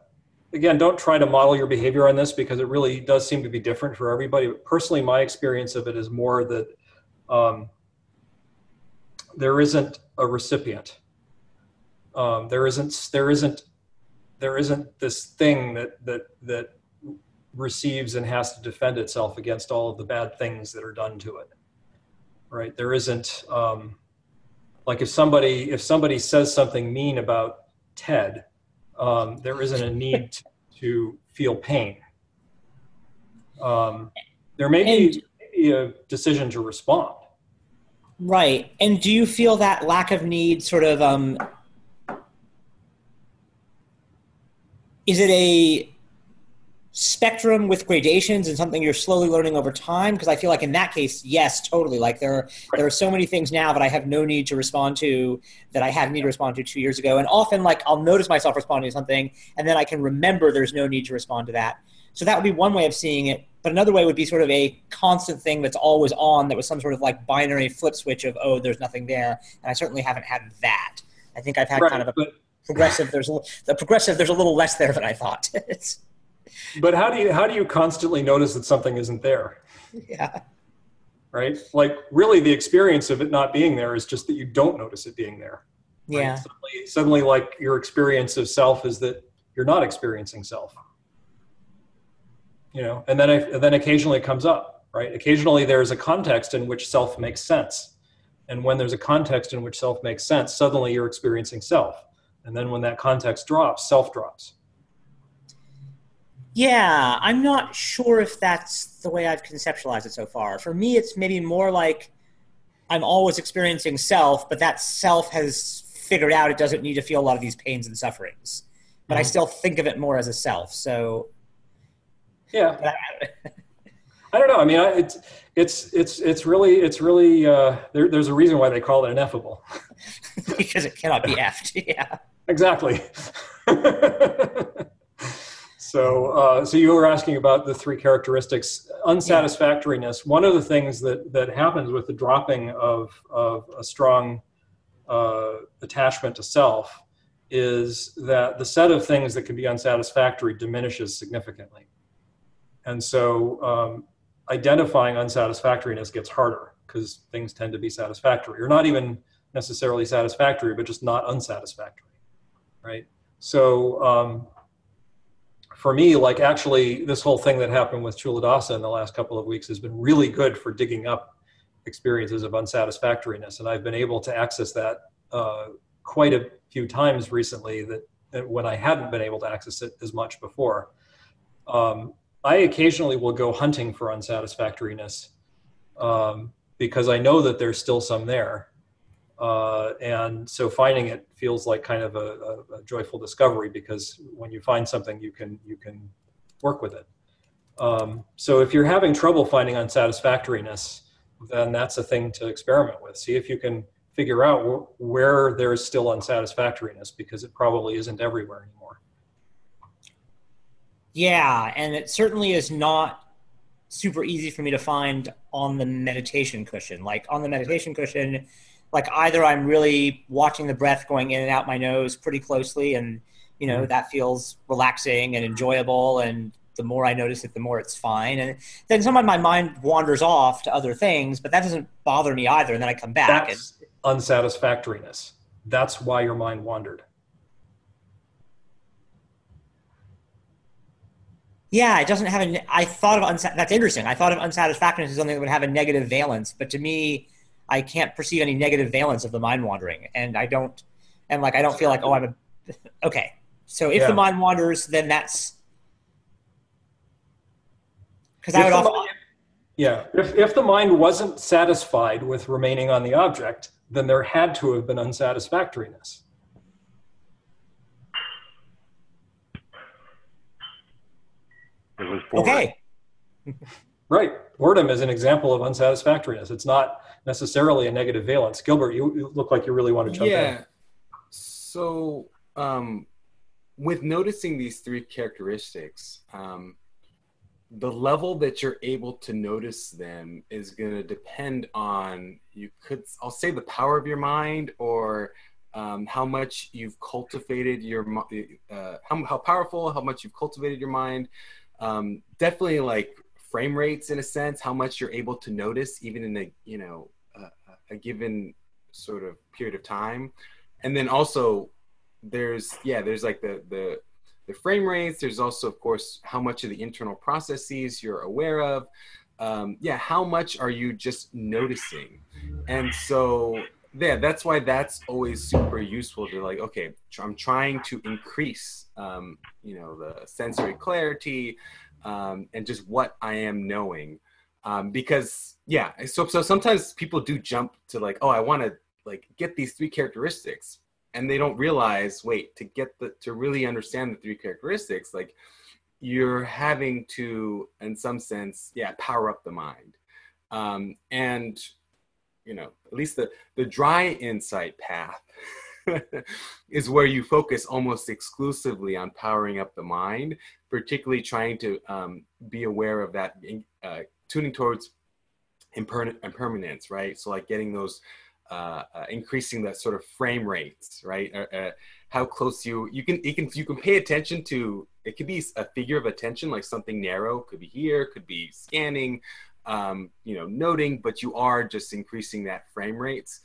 again, don't try to model your behavior on this because it really does seem to be different for everybody. But personally, my experience of it is more that um, there isn't a recipient. Um, there isn't there isn't there isn't this thing that that that receives and has to defend itself against all of the bad things that are done to it. Right? There isn't um, like if somebody if somebody says something mean about Ted, um, there isn't a need to, to feel pain. Um, there may be, a decision to respond. Right. And do you feel that lack of need sort of um is it a spectrum with gradations and something you're slowly learning over time? Because i feel like in that case yes totally. Like there are there are so many things now that i have no need to respond to that i had need to respond to two years ago. And often like i'll notice myself responding to something and then i can remember there's no need to respond to that. So that would be one way of seeing it. But another way would be sort of a constant thing that's always on that was some sort of like binary flip switch of oh there's nothing there. And i certainly haven't had that. I think i've had Right, kind of a but- progressive there's a, the progressive there's a little less there than i thought [LAUGHS] But how do you how do you constantly notice that something isn't there? yeah Right? Like really the experience of it not being there is just that you don't notice it being there. right? yeah Suddenly, suddenly like your experience of self is that you're not experiencing self. You know, and then I, and then occasionally it comes up, right? Occasionally there's a context in which self makes sense. And when there's a context in which self makes sense, suddenly you're experiencing self. And then when that context drops, self drops. Yeah, I'm not sure if that's the way I've conceptualized it so far. For me, it's maybe more like I'm always experiencing self, but that self has figured out it doesn't need to feel a lot of these pains and sufferings. But I Mhm. still think of it more as a self. So, Yeah. [LAUGHS] I- I don't know. I mean, I, it's it's it's it's really it's really uh, there, there's a reason why they call it ineffable. [LAUGHS] because it cannot be [LAUGHS] effed. Yeah. exactly. So uh, so you were asking about the three characteristics. unsatisfactoriness, one of the things that, that happens with the dropping of, of a strong uh, attachment to self is that the set of things that can be unsatisfactory diminishes significantly. And so um, identifying unsatisfactoriness gets harder because things tend to be satisfactory or not even necessarily satisfactory, but just not unsatisfactory, right? So um, for me, like actually, this whole thing that happened with Culadasa in the last couple of weeks has been really good for digging up experiences of unsatisfactoriness, and I've been able to access that uh, quite a few times recently. That, that, when I hadn't been able to access it as much before. Um, I occasionally will go hunting for unsatisfactoriness um, because I know that there's still some there. Uh, and so finding it feels like kind of a, a, a, joyful discovery because when you find something, you can you can work with it. Um, so if you're having trouble finding unsatisfactoriness, then that's a thing to experiment with. See if you can figure out wh- where there's still unsatisfactoriness because it probably isn't everywhere anymore. Yeah, and it certainly is not super easy for me to find on the meditation cushion. Like on the meditation cushion, like either I'm really watching the breath going in and out my nose pretty closely, and you know mm-hmm. that feels relaxing and enjoyable, and the more I notice it, the more it's fine. And then sometimes my mind wanders off to other things, but that doesn't bother me either. And then I come back. That's and, unsatisfactoriness. That's why your mind wandered. Yeah, it doesn't have a. I thought of unsa- that's interesting. I thought of unsatisfactoriness as something that would have a negative valence, but to me, I can't perceive any negative valence of the mind wandering, and I don't, and like I don't feel like oh I'm a, [LAUGHS] okay. So if yeah. the mind wanders, then that's because I would often. Mind, yeah, if if the mind wasn't satisfied with remaining on the object, then there had to have been unsatisfactoriness. It was boring. Okay. [LAUGHS] right. Boredom is an example of unsatisfactoriness. It's not necessarily a negative valence. Gilbert, you, you look like you really want to jump yeah. in. So, um, with noticing these three characteristics, um, the level that you're able to notice them is going to depend on you could I'll say the power of your mind or um, how much you've cultivated your uh, how, how powerful how much you've cultivated your mind um, definitely like frame rates in a sense, how much you're able to notice even in a you know a, a given sort of period of time, and then also there's yeah there's like the the the frame rates. There's also of course how much of the internal processes you're aware of. Um, yeah, how much are you just noticing? And so yeah, that's why that's always super useful to like, okay, I'm trying to increase, um, you know, the sensory clarity um, and just what I am knowing. Um, because yeah, so, so sometimes people do jump to like, oh, I want to like get these three characteristics and they don't realize, wait, to get the, to really understand the three characteristics, like you're having to, in some sense, yeah, power up the mind. Um, and you know at least the the dry insight path [LAUGHS] [LAUGHS] is where you focus almost exclusively on powering up the mind particularly trying to um, be aware of that uh, tuning towards imper- impermanence right so like getting those uh, uh, increasing that sort of frame rates right uh, uh, how close you you can you can you can pay attention to it could be a figure of attention like something narrow could be here could be scanning um, you know, noting, but you are just increasing that frame rates.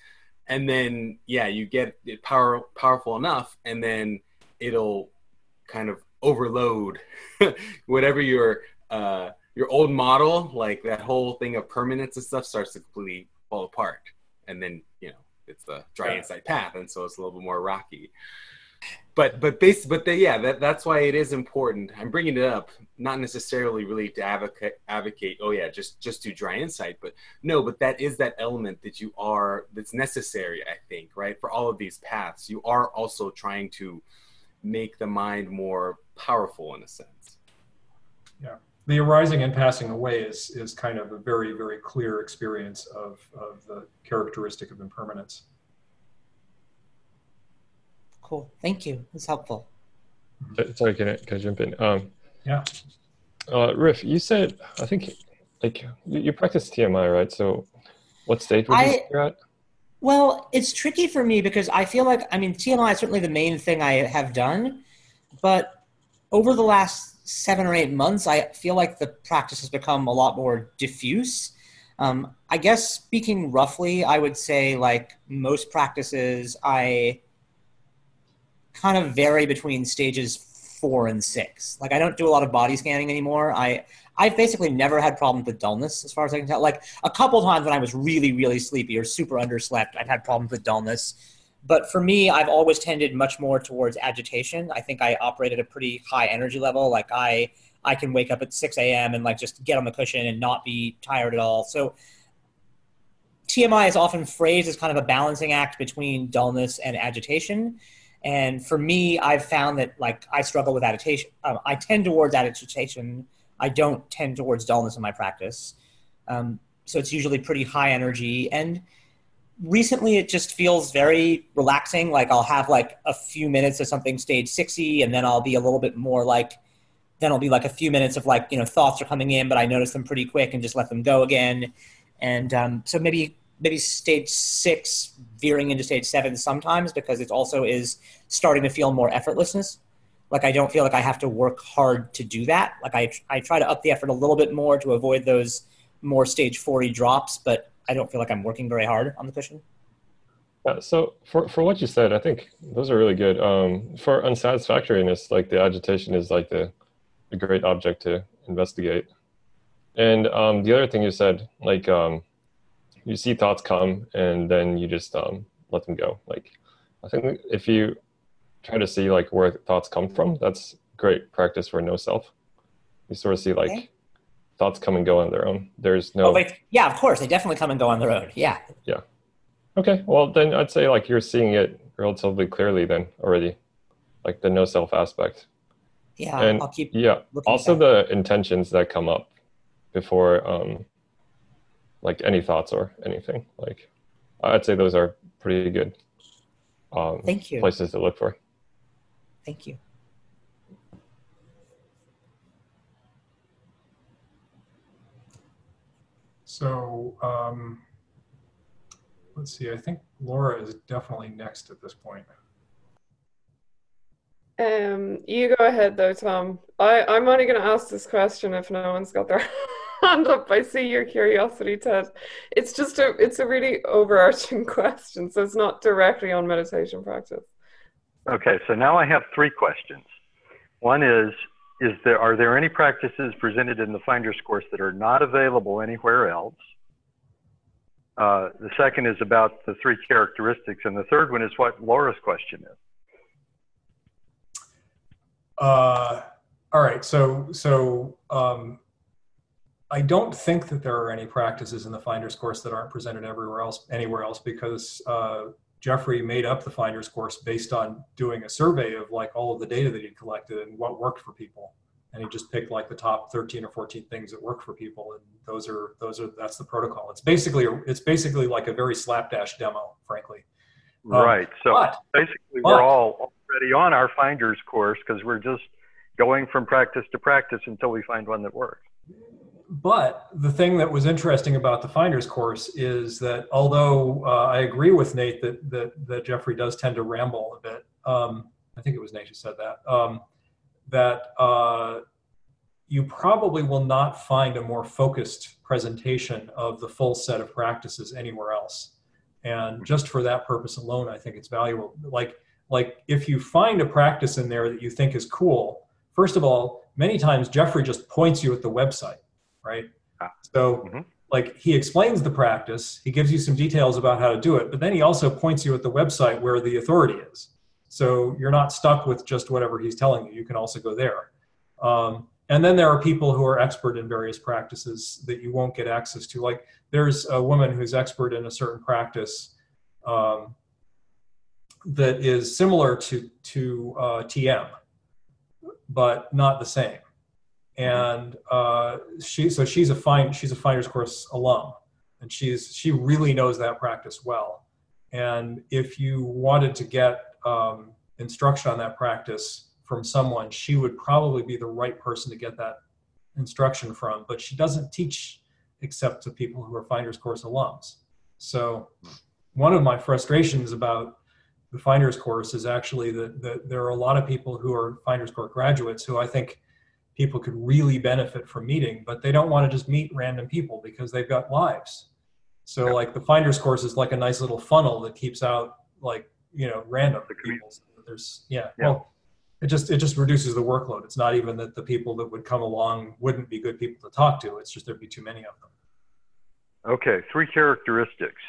And then, yeah, you get it power, powerful enough, and then it'll kind of overload [LAUGHS] whatever your uh, your old model, like that whole thing of permanence and stuff, starts to completely fall apart. And then, you know, it's the dry yeah. insight path, and so it's a little bit more rocky but but base but the, yeah that that's why it is important. I'm bringing it up not necessarily really to advocate advocate oh yeah just just do dry insight but no but that is that element that you are that's necessary i think right for all of these paths. You are also trying to make the mind more powerful in a sense. Yeah. The arising and passing away is is kind of a very very clear experience of of the characteristic of impermanence Cool. Thank you. It's helpful. Sorry, can I, can I jump in? Um, yeah. Uh, Riff, you said, I think like you, you practice TMI, right? So what stage were you I- at? Well, it's tricky for me because I feel like I mean TMI is certainly the main thing I have done, but over the last seven or eight months, I feel like the practice has become a lot more diffuse. Um, I guess speaking roughly, I would say like most practices, I kind of vary between stages four and six. Like I don't do a lot of body scanning anymore. I I've basically never had problems with dullness as far as I can tell. Like a couple times when I was really, really sleepy or super underslept, I've had problems with dullness. But for me, I've always tended much more towards agitation. I think I operate at a pretty high energy level. Like I, I can wake up at 6 a.m. and like just get on the cushion and not be tired at all. So TMI is often phrased as kind of a balancing act between dullness and agitation. And for me, I've found that like I struggle with agitation. Um, I tend towards agitation. I don't tend towards dullness in my practice. Um, so it's usually pretty high energy. And recently, it just feels very relaxing. Like I'll have like a few minutes of something stage 60, and then I'll be a little bit more like, then I'll be like a few minutes of like, you know, thoughts are coming in, but I notice them pretty quick and just let them go again. And um, so maybe maybe stage six veering into stage seven sometimes because it also is starting to feel more effortlessness like i don't feel like i have to work hard to do that like i, I try to up the effort a little bit more to avoid those more stage 40 drops but i don't feel like i'm working very hard on the cushion Yeah, so for, for what you said, I think those are really good. Um, for unsatisfactoriness, like the agitation is like the a great object to investigate. And um, the other thing you said, like um, you see thoughts come and then you just um, let them go. Like I think if you try to see like where thoughts come from, that's great practice for no self. You sort of see like Okay. thoughts come and go on their own. There's no oh yeah of course they definitely come and go on their own yeah Yeah. Okay, well then I'd say like you're seeing it relatively clearly then already, like the no self aspect. yeah And i'll keep yeah, also the intentions that come up before um, like any thoughts or anything. Like I'd say those are pretty good um, thank you places to look for. thank you So um, let's see. I think Laura is definitely next at this point. Um, you go ahead though, Tom. I, I'm only going to ask this question if no one's got their [LAUGHS] [LAUGHS] hand up. I see your curiosity, Ted. It's just a, it's a really overarching [LAUGHS] question, so it's not directly on meditation practice. Okay, so now I have three questions. One is, is there are there any practices presented in the Finder's course that are not available anywhere else? Uh, the second is about the three characteristics, and the third one is what Laura's question is. Uh, all right. So, so um, I don't think that there are any practices in the Finder's course that aren't presented everywhere else, anywhere else, because uh, Jeffrey made up the Finder's course based on doing a survey of like all of the data that he collected and what worked for people, and he just picked like the top 13 or 14 things that work for people, and those are those are that's the protocol. It's basically it's basically like a very slapdash demo, frankly. Um, right. So But basically, but- we're all already on our Finder's course because we're just going from practice to practice until we find one that works. But the thing that was interesting about the Finder's course is that although uh, I agree with Nate that, that that Jeffrey does tend to ramble a bit, um, I think it was Nate who said that. Um, that uh, you probably will not find a more focused presentation of the full set of practices anywhere else. And just for that purpose alone, I think it's valuable. Like like if you find a practice in there that you think is cool, first of all, many times Jeffrey just points you at the website right? Ah. So, Mhm. like, he explains the practice, he gives you some details about how to do it, but then he also points you at the website where the authority is. So you're not stuck with just whatever he's telling you. You can also go there. Um, and then there are people who are expert in various practices that you won't get access to. Like, there's a woman who's expert in a certain practice um, that is similar to to uh, TM, but not the same and uh, she so she's a fine she's a finder's course alum. And she's she really knows that practice well. And if you wanted to get um, instruction on that practice from someone she would probably be the right person to get that instruction from. But she doesn't teach except to people who are Finders Course alums. So one of my frustrations about the Finders Course is actually that, that there are a lot of people who are Finders Course graduates who I think people could really benefit from meeting, but they don't want to just meet random people because they've got lives. So like the Finders Course is like a nice little funnel that keeps out like you know random people. So there's yeah, Yeah. well it just it just reduces the workload. It's not even that the people that would come along wouldn't be good people to talk to. It's just there'd be too many of them. Okay, three characteristics.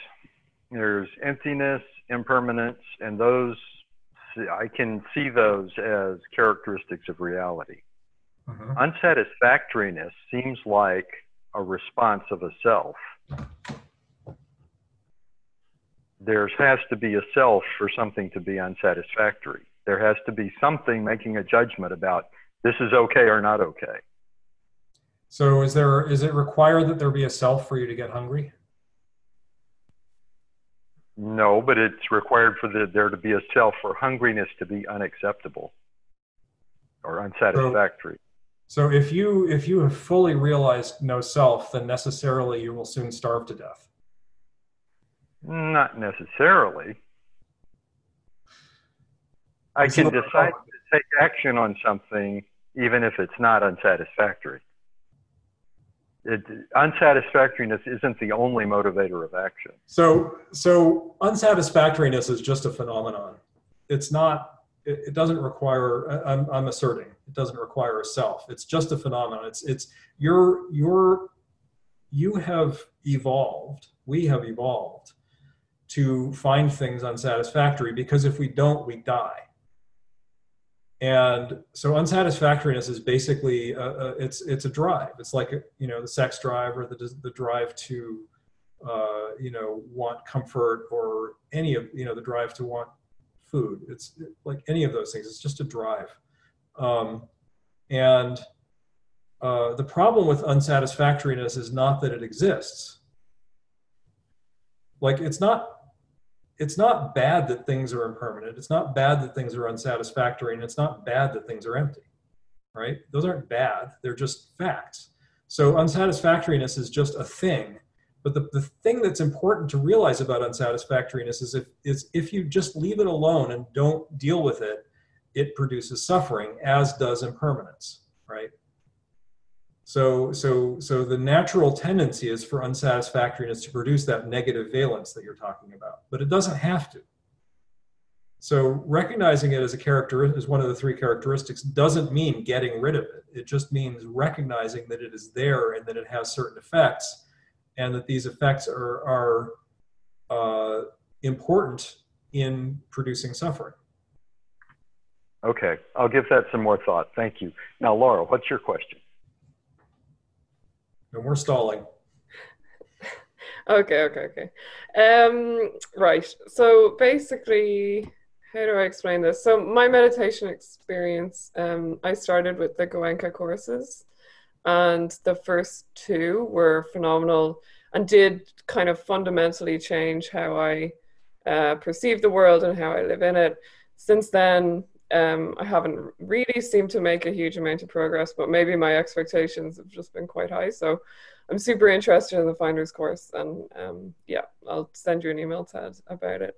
There's emptiness, impermanence, and those, I can see those as characteristics of reality. Mhm. Unsatisfactoriness seems like a response of a self. There has to be a self for something to be unsatisfactory. There has to be something making a judgment about this is okay or not okay. So is there is it required that there be a self for you to get hungry? No, but it's required for the, there to be a self for hungriness to be unacceptable or unsatisfactory. So if you if you have fully realized no self, then necessarily you will soon starve to death. Not necessarily. I can decide to take action on something even if it's not unsatisfactory. It, unsatisfactoriness isn't the only motivator of action. So so unsatisfactoriness is just a phenomenon. It's not. It, it doesn't require. I'm, I'm asserting it doesn't require a self. It's just a phenomenon. It's it's you're you're you have evolved. We have evolved to find things unsatisfactory because if we don't, we die. And so unsatisfactoriness is basically a, a, it's it's a drive. It's like you know the sex drive or the the drive to uh, you know want comfort or any of you know the drive to want food. It's like any of those things. It's just a drive. Um, and uh, the problem with unsatisfactoriness is not that it exists. Like it's not it's not bad that things are impermanent. It's not bad that things are unsatisfactory, and it's not bad that things are empty. Right? Those aren't bad. They're just facts. So unsatisfactoriness is just a thing. But the, the thing that's important to realize about unsatisfactoriness is if is if you just leave it alone and don't deal with it, it produces suffering, as does impermanence. Right? So, so, so the natural tendency is for unsatisfactoriness to produce that negative valence that you're talking about, but it doesn't have to. So, recognizing it as a character as one of the three characteristics doesn't mean getting rid of it. It just means recognizing that it is there and that it has certain effects, and that these effects are are uh, important in producing suffering. Okay, I'll give that some more thought. Thank you. Now, Laura, what's your question? And we're stalling. [LAUGHS] Okay, okay, okay. Um, right. So basically, how do I explain this? So my meditation experience, um, I started with the Goenka courses, and the first two were phenomenal and did kind of fundamentally change how I uh, perceive the world and how I live in it. Since then, um, I haven't really seemed to make a huge amount of progress, but maybe my expectations have just been quite high. So I'm super interested in the Finder's course, and um, yeah, I'll send you an email, Ted, about it.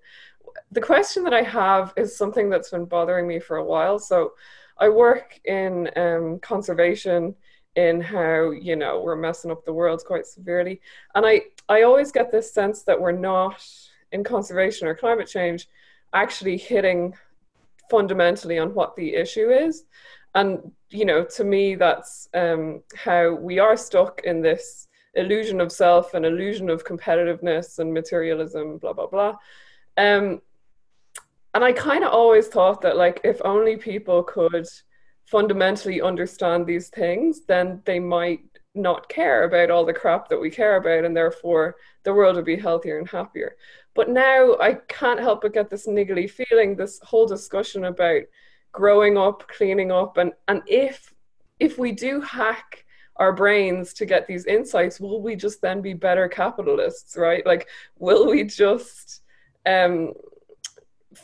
The question that I have is something that's been bothering me for a while. So I work in um, conservation in how you know we're messing up the world quite severely. And i i always get this sense that we're not in conservation or climate change actually hitting fundamentally on what the issue is. And you know to me that's um, how we are stuck in this illusion of self and illusion of competitiveness and materialism blah blah blah. Um, and i kind of always thought that like if only people could fundamentally understand these things then they might not care about all the crap that we care about and therefore the world would be healthier and happier but now I can't help but get this niggly feeling, this whole discussion about growing up, cleaning up, and, and if if we do hack our brains to get these insights, will we just then be better capitalists, right? Like, will we just um,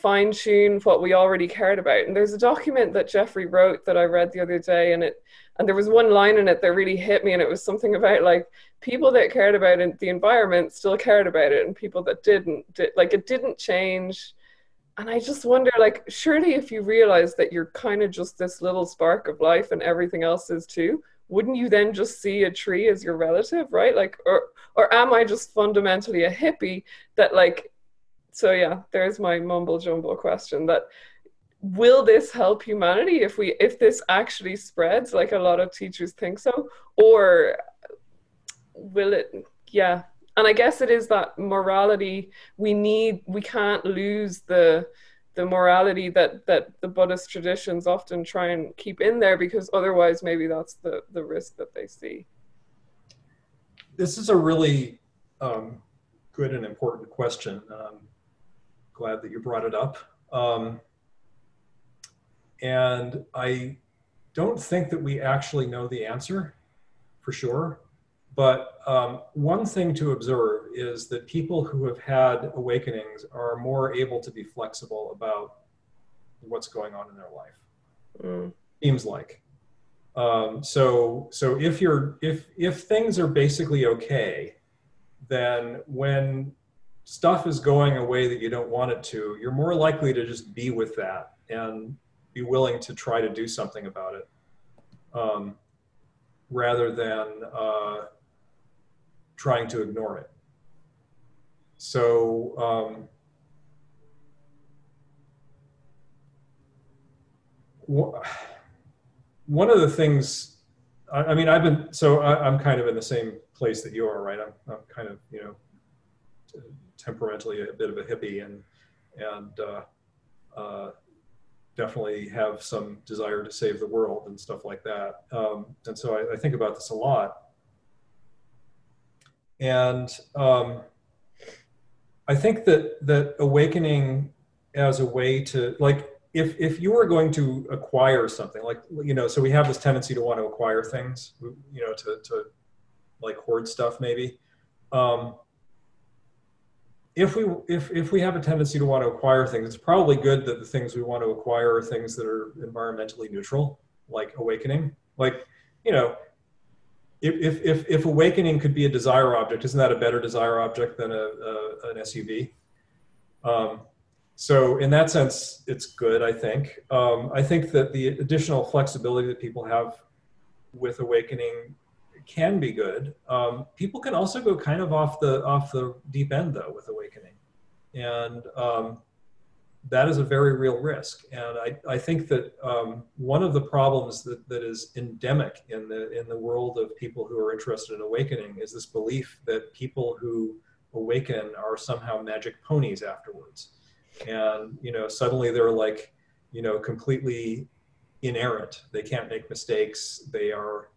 fine tune what we already cared about. And there's a document that Jeffrey wrote that I read the other day, and it and there was one line in it that really hit me, and it was something about like people that cared about the environment still cared about it, and people that didn't did like it didn't change. And I just wonder, like, surely if you realize that you're kind of just this little spark of life and everything else is too, wouldn't you then just see a tree as your relative, right? Like, or or am I just fundamentally a hippie that like so yeah, there's my mumble jumble question that will this help humanity if we if this actually spreads like a lot of teachers think so? Or will it yeah. And i guess it is that morality we need we can't lose the the morality that that the buddhist traditions often try and keep in there because otherwise maybe that's the the risk that they see. This is a really um, good and important question. Um, glad that you brought it up. Um, and I don't think that we actually know the answer for sure. But um, one thing to observe is that people who have had awakenings are more able to be flexible about what's going on in their life. Mm. Seems like. Um, so so if you're if if things are basically okay, then when stuff is going a way that you don't want it to, you're more likely to just be with that and be willing to try to do something about it um, rather than uh, trying to ignore it. So, um, one of the things, I, I mean, I've been, so I, am kind of in the same place that you are, right? I'm, I'm kind of, you know, temperamentally a bit of a hippie and and uh, uh, definitely have some desire to save the world and stuff like that. Um, and so I, I, think about this a lot. And um, I think that that awakening as a way to like if if you were going to acquire something like you know so we have this tendency to want to acquire things you know to to like hoard stuff maybe um, if we if if we have a tendency to want to acquire things, it's probably good that the things we want to acquire are things that are environmentally neutral, like awakening. Like, you know, if if if if awakening could be a desire object, isn't that a better desire object than a, a an SUV? Um, so in that sense, it's good. I think. Um, I think that the additional flexibility that people have with awakening can be good. Um, people can also go kind of off the off the deep end though with awakening, and um, that is a very real risk. And I, I think that um, one of the problems that, that is endemic in the in the world of people who are interested in awakening is this belief that people who awaken are somehow magic ponies afterwards, and you know suddenly they're like you know completely inerrant. They can't make mistakes. They are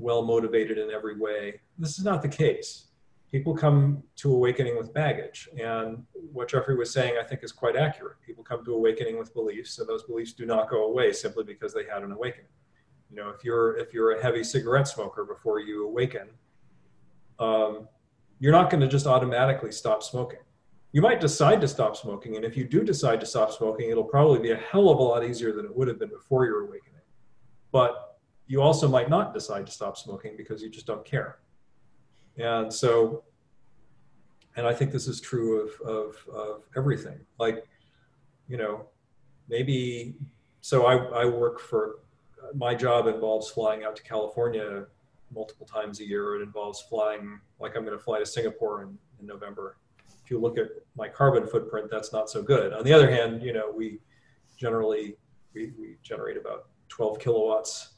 well motivated in every way. This is not the case. People come to awakening with baggage. And what Jeffrey was saying, I think, is quite accurate. People come to awakening with beliefs, and those beliefs do not go away simply because they had an awakening. You know, if you're if you're a heavy cigarette smoker before you awaken, um, you're not going to just automatically stop smoking. You might decide to stop smoking, and if you do decide to stop smoking, it'll probably be a hell of a lot easier than it would have been before your awakening. But you also might not decide to stop smoking because you just don't care. And so, and I think this is true of, of, of everything. Like, you know, maybe, so I, I work for, my job involves flying out to California multiple times a year. It involves flying, like I'm going to fly to Singapore in, in November. If you look at my carbon footprint, that's not so good. On the other hand, you know, we generally, we, we generate about 12 kilowatts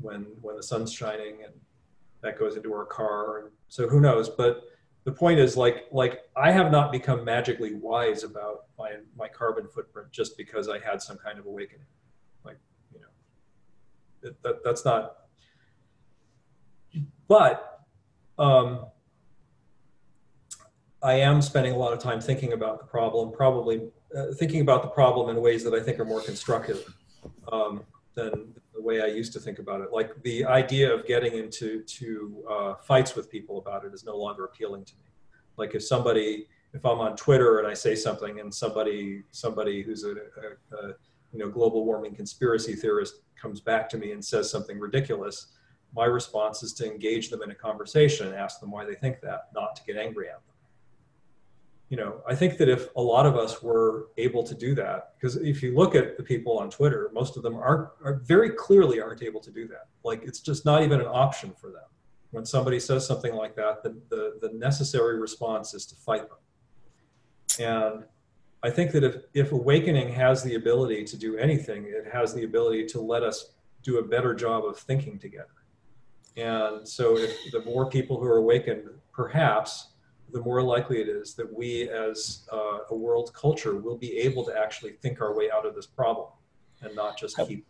when when the sun's shining and that goes into our car. And so who knows? But the point is like like i have not become magically wise about my my carbon footprint just because i had some kind of awakening. Like you know that, that that's not but um i am spending a lot of time thinking about the problem probably uh, thinking about the problem in ways that i think are more constructive. Um, than the way I used to think about it. Like the idea of getting into to uh, fights with people about it is no longer appealing to me. Like if somebody if I'm on Twitter and I say something and somebody somebody who's a, a, a you know global warming conspiracy theorist comes back to me and says something ridiculous, my response is to engage them in a conversation and ask them why they think that, not to get angry at them. You know, I think that if a lot of us were able to do that, because if you look at the people on Twitter, most of them aren't are very clearly aren't able to do that. Like it's just not even an option for them. When somebody says something like that, the, the, the necessary response is to fight them. And I think that if, if awakening has the ability to do anything, it has the ability to let us do a better job of thinking together. And so if the more people who are awakened, perhaps, the more likely it is that we as uh, a world culture will be able to actually think our way out of this problem and not just keep.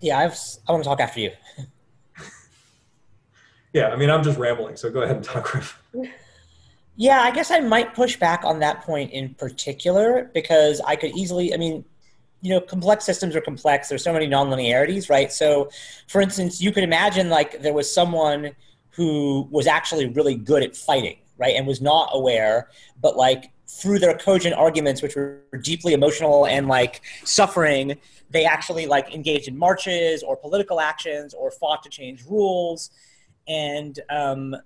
Yeah, I've, I want to talk after you. [LAUGHS] yeah, I mean, I'm just rambling, so go ahead and talk, Griff. [LAUGHS] Yeah, I guess I might push back on that point in particular because I could easily, I mean, you know, complex systems are complex. There's so many nonlinearities, right? So, for instance, you could imagine like there was someone who was actually really good at fighting, right, and was not aware, but like through their cogent arguments, which were deeply emotional and like suffering, they actually like engaged in marches or political actions or fought to change rules, and um,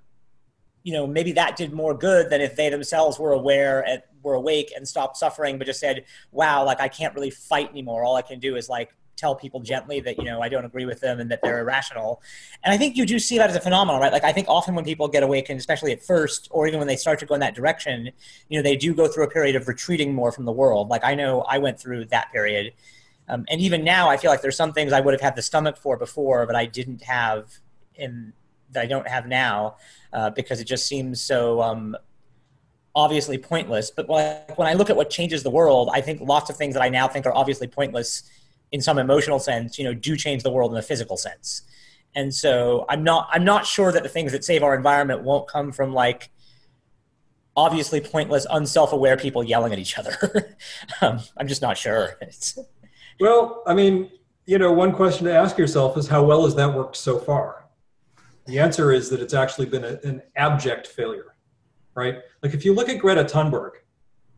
you know maybe that did more good than if they themselves were aware and were awake and stopped suffering but just said wow like i can't really fight anymore. All i can do is like tell people gently that you know i don't agree with them and that they're irrational. And i think you do see that as a phenomenon right? Like i think often when people get awakened especially at first or even when they start to go in that direction you know they do go through a period of retreating more from the world. Like i know i went through that period. Um, and even now i feel like there's some things i would have had the stomach for before but i didn't have in that i don't have now uh, because it just seems so um, obviously pointless. But when I look at what changes the world, I think lots of things that I now think are obviously pointless in some emotional sense, you know, do change the world in a physical sense. And so I'm not I'm not sure that the things that save our environment won't come from like obviously pointless, unself-aware people yelling at each other. [LAUGHS] um, I'm just not sure. [LAUGHS] well, I mean, you know, one question to ask yourself is how well has that worked so far? The answer is that it's actually been a, an abject failure, right? Like if you look at Greta Thunberg,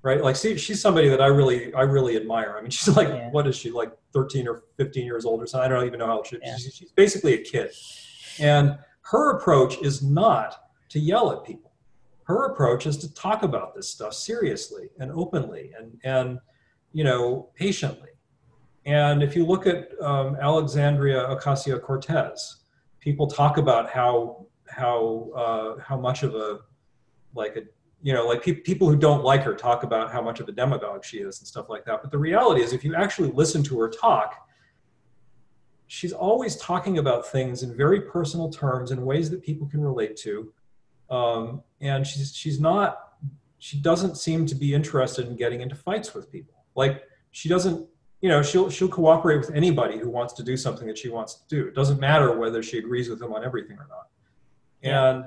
right? Like see, she's somebody that I really, I really admire. I mean, [LAUGHS] she's like, yeah. what is she like 13 or 15 years old or something? I don't even know how old she is. Yeah. She's, she's basically a kid. And her approach is not to yell at people. Her approach is to talk about this stuff seriously and openly and, and you know, patiently. And if you look at um, Alexandria Ocasio Cortez, people talk about how how uh, how much of a like a you know like pe- people who don't like her talk about how much of a demagogue she is and stuff like that. But the reality is if you actually listen to her talk she's always talking about things in very personal terms in ways that people can relate to. Um, and she's she's not she doesn't seem to be interested in getting into fights with people. Like she doesn't you know she'll she'll cooperate with anybody who wants to do something that she wants to do. It doesn't matter whether she agrees with them on everything or not. And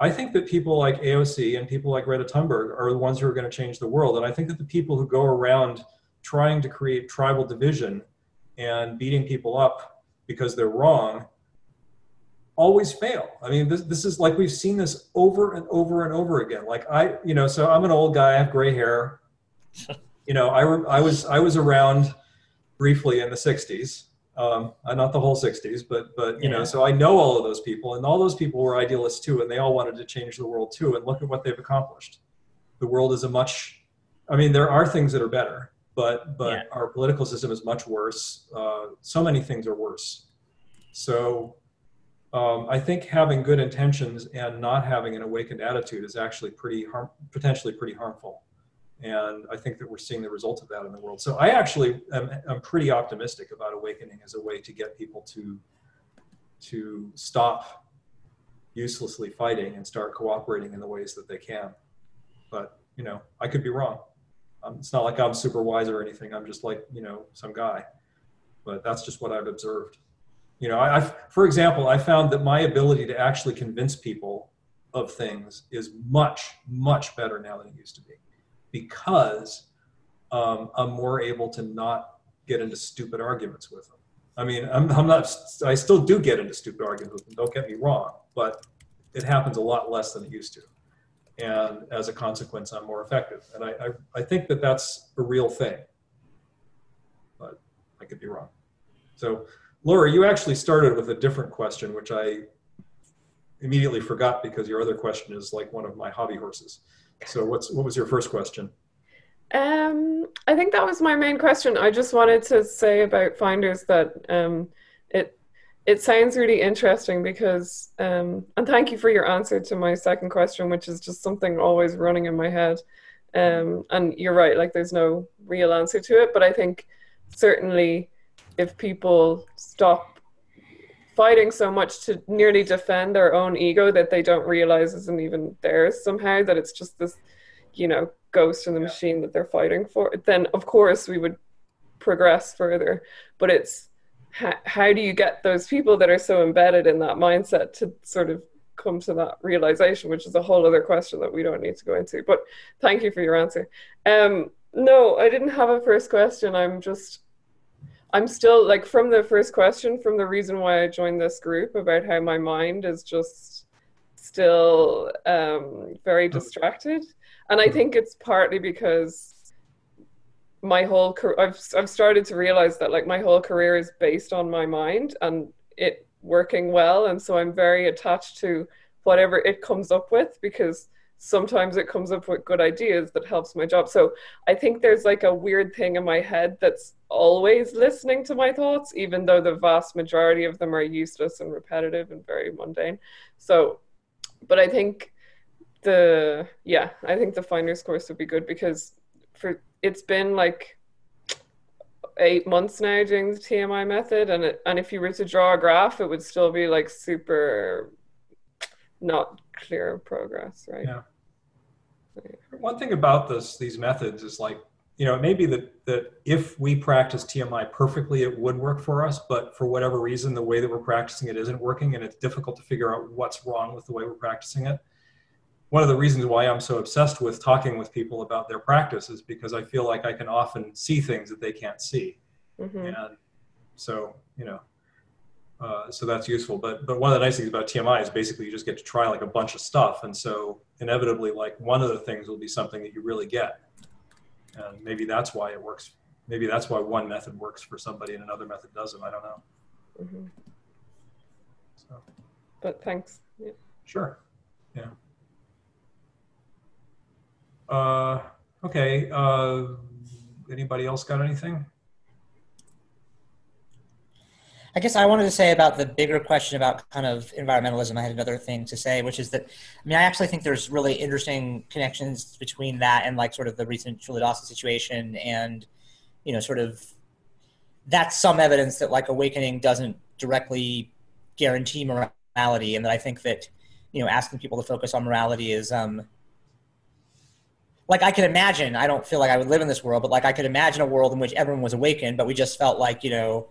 i think that people like aoc and people like greta thunberg are the ones who are going to change the world. And i think that the people who go around trying to create tribal division and beating people up because they're wrong always fail. I mean this, this is like we've seen this over and over and over again. Like i you know so i'm an old guy i have gray hair. [LAUGHS] You know i, I was i was around briefly in the 60s um, uh, not the whole 60s but but you yeah. know so i know all of those people and all those people were idealists too and they all wanted to change the world too and look at what they've accomplished the world is a much i mean there are things that are better but but yeah. our political system is much worse uh, so many things are worse so um, i think having good intentions and not having an awakened attitude is actually pretty harm potentially pretty harmful and I think that we're seeing the result of that in the world. So I actually am, am pretty optimistic about awakening as a way to get people to to stop uselessly fighting and start cooperating in the ways that they can. But you know, I could be wrong. Um, it's not like I'm super wise or anything. I'm just like you know some guy. But that's just what I've observed. You know, I, I've, for example, I found that my ability to actually convince people of things is much, much better now than it used to be because um, I'm more able to not get into stupid arguments with them. I mean, I'm, I'm not, I still do get into stupid arguments with them, don't get me wrong, but it happens a lot less than it used to. and as a consequence, I'm more effective. And I, I, I think that that's a real thing, but I could be wrong. So, Laura, you actually started with a different question, which I immediately forgot because your other question is like one of my hobby horses. So, what's what was your first question? Um, I think that was my main question. I just wanted to say about finders that um, it it sounds really interesting because um, and thank you for your answer to my second question, which is just something always running in my head. Um, and you're right, like there's no real answer to it, but I think certainly if people stop fighting so much to nearly defend their own ego that they don't realize isn't even theirs somehow, that it's just this, you know, ghost in the machine that they're fighting for, then of course we would progress further. But it's how, how do you get those people that are so embedded in that mindset to sort of come to that realization, which is a whole other question that we don't need to go into. But thank you for your answer. Um, no, I didn't have a first question. I'm just, I'm still like from the first question, from the reason why I joined this group about how my mind is just still um, very distracted. And I think it's partly because my whole career, I've, I've started to realize that like my whole career is based on my mind and it working well. And so I'm very attached to whatever it comes up with because sometimes it comes up with good ideas that helps my job. So I think there's like a weird thing in my head that's always listening to my thoughts, even though the vast majority of them are useless and repetitive and very mundane. So, but I think the, yeah, I think the finder's course would be good because for it's been like eight months now doing the TMI method, and it, and if you were to draw a graph, it would still be like super not clear progress, right? Yeah. One thing about this, these methods is like, you know, it may be that, that if we practice TMI perfectly, it would work for us, but for whatever reason, the way that we're practicing it isn't working, and it's difficult to figure out what's wrong with the way we're practicing it one of the reasons why I'm so obsessed with talking with people about their practice is because I feel like I can often see things that they can't see. Mm-hmm. And so, you know, uh, so that's useful. But but one of the nice things about TMI is basically you just get to try like a bunch of stuff, and so inevitably, like one of the things will be something that you really get, and maybe that's why it works. Maybe that's why one method works for somebody and another method doesn't. I don't know. Mm-hmm. So. But thanks. Yeah. Sure. Yeah. Uh, okay. Uh, anybody else got anything? I guess I wanted to say about the bigger question about kind of environmentalism. I had another thing to say, which is that I mean, I actually think there's really interesting connections between that and like sort of the recent Culadasa situation, and you know, sort of that's some evidence that like awakening doesn't directly guarantee morality, and that I think that you know, asking people to focus on morality is um, like I could imagine, I don't feel like I would live in this world, but like I could imagine a world in which everyone was awakened, but we just felt like, you know,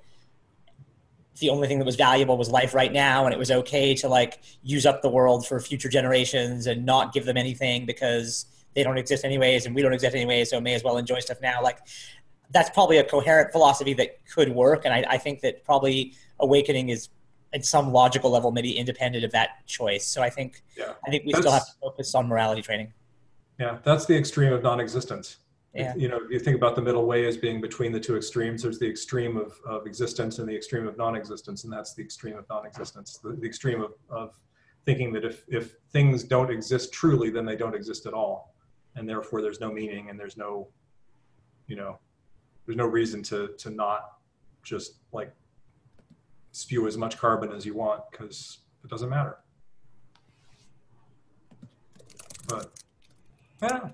the only thing that was valuable was life right now and it was okay to like use up the world for future generations and not give them anything because they don't exist anyways and we don't exist anyways so may as well enjoy stuff now. Like that's probably a coherent philosophy that could work and I, I think that probably awakening is at some logical level maybe independent of that choice. So i think yeah, i think we still have to focus on morality training. Yeah, that's the extreme of non-existence. Yeah. You know, you think about the middle way as being between the two extremes. There's the extreme of, of existence and the extreme of non-existence, and that's the extreme of non-existence. The, the extreme of, of thinking that if, if things don't exist truly, then they don't exist at all, and therefore there's no meaning and there's no, you know, there's no reason to to not just like spew as much carbon as you want because it doesn't matter. But yeah.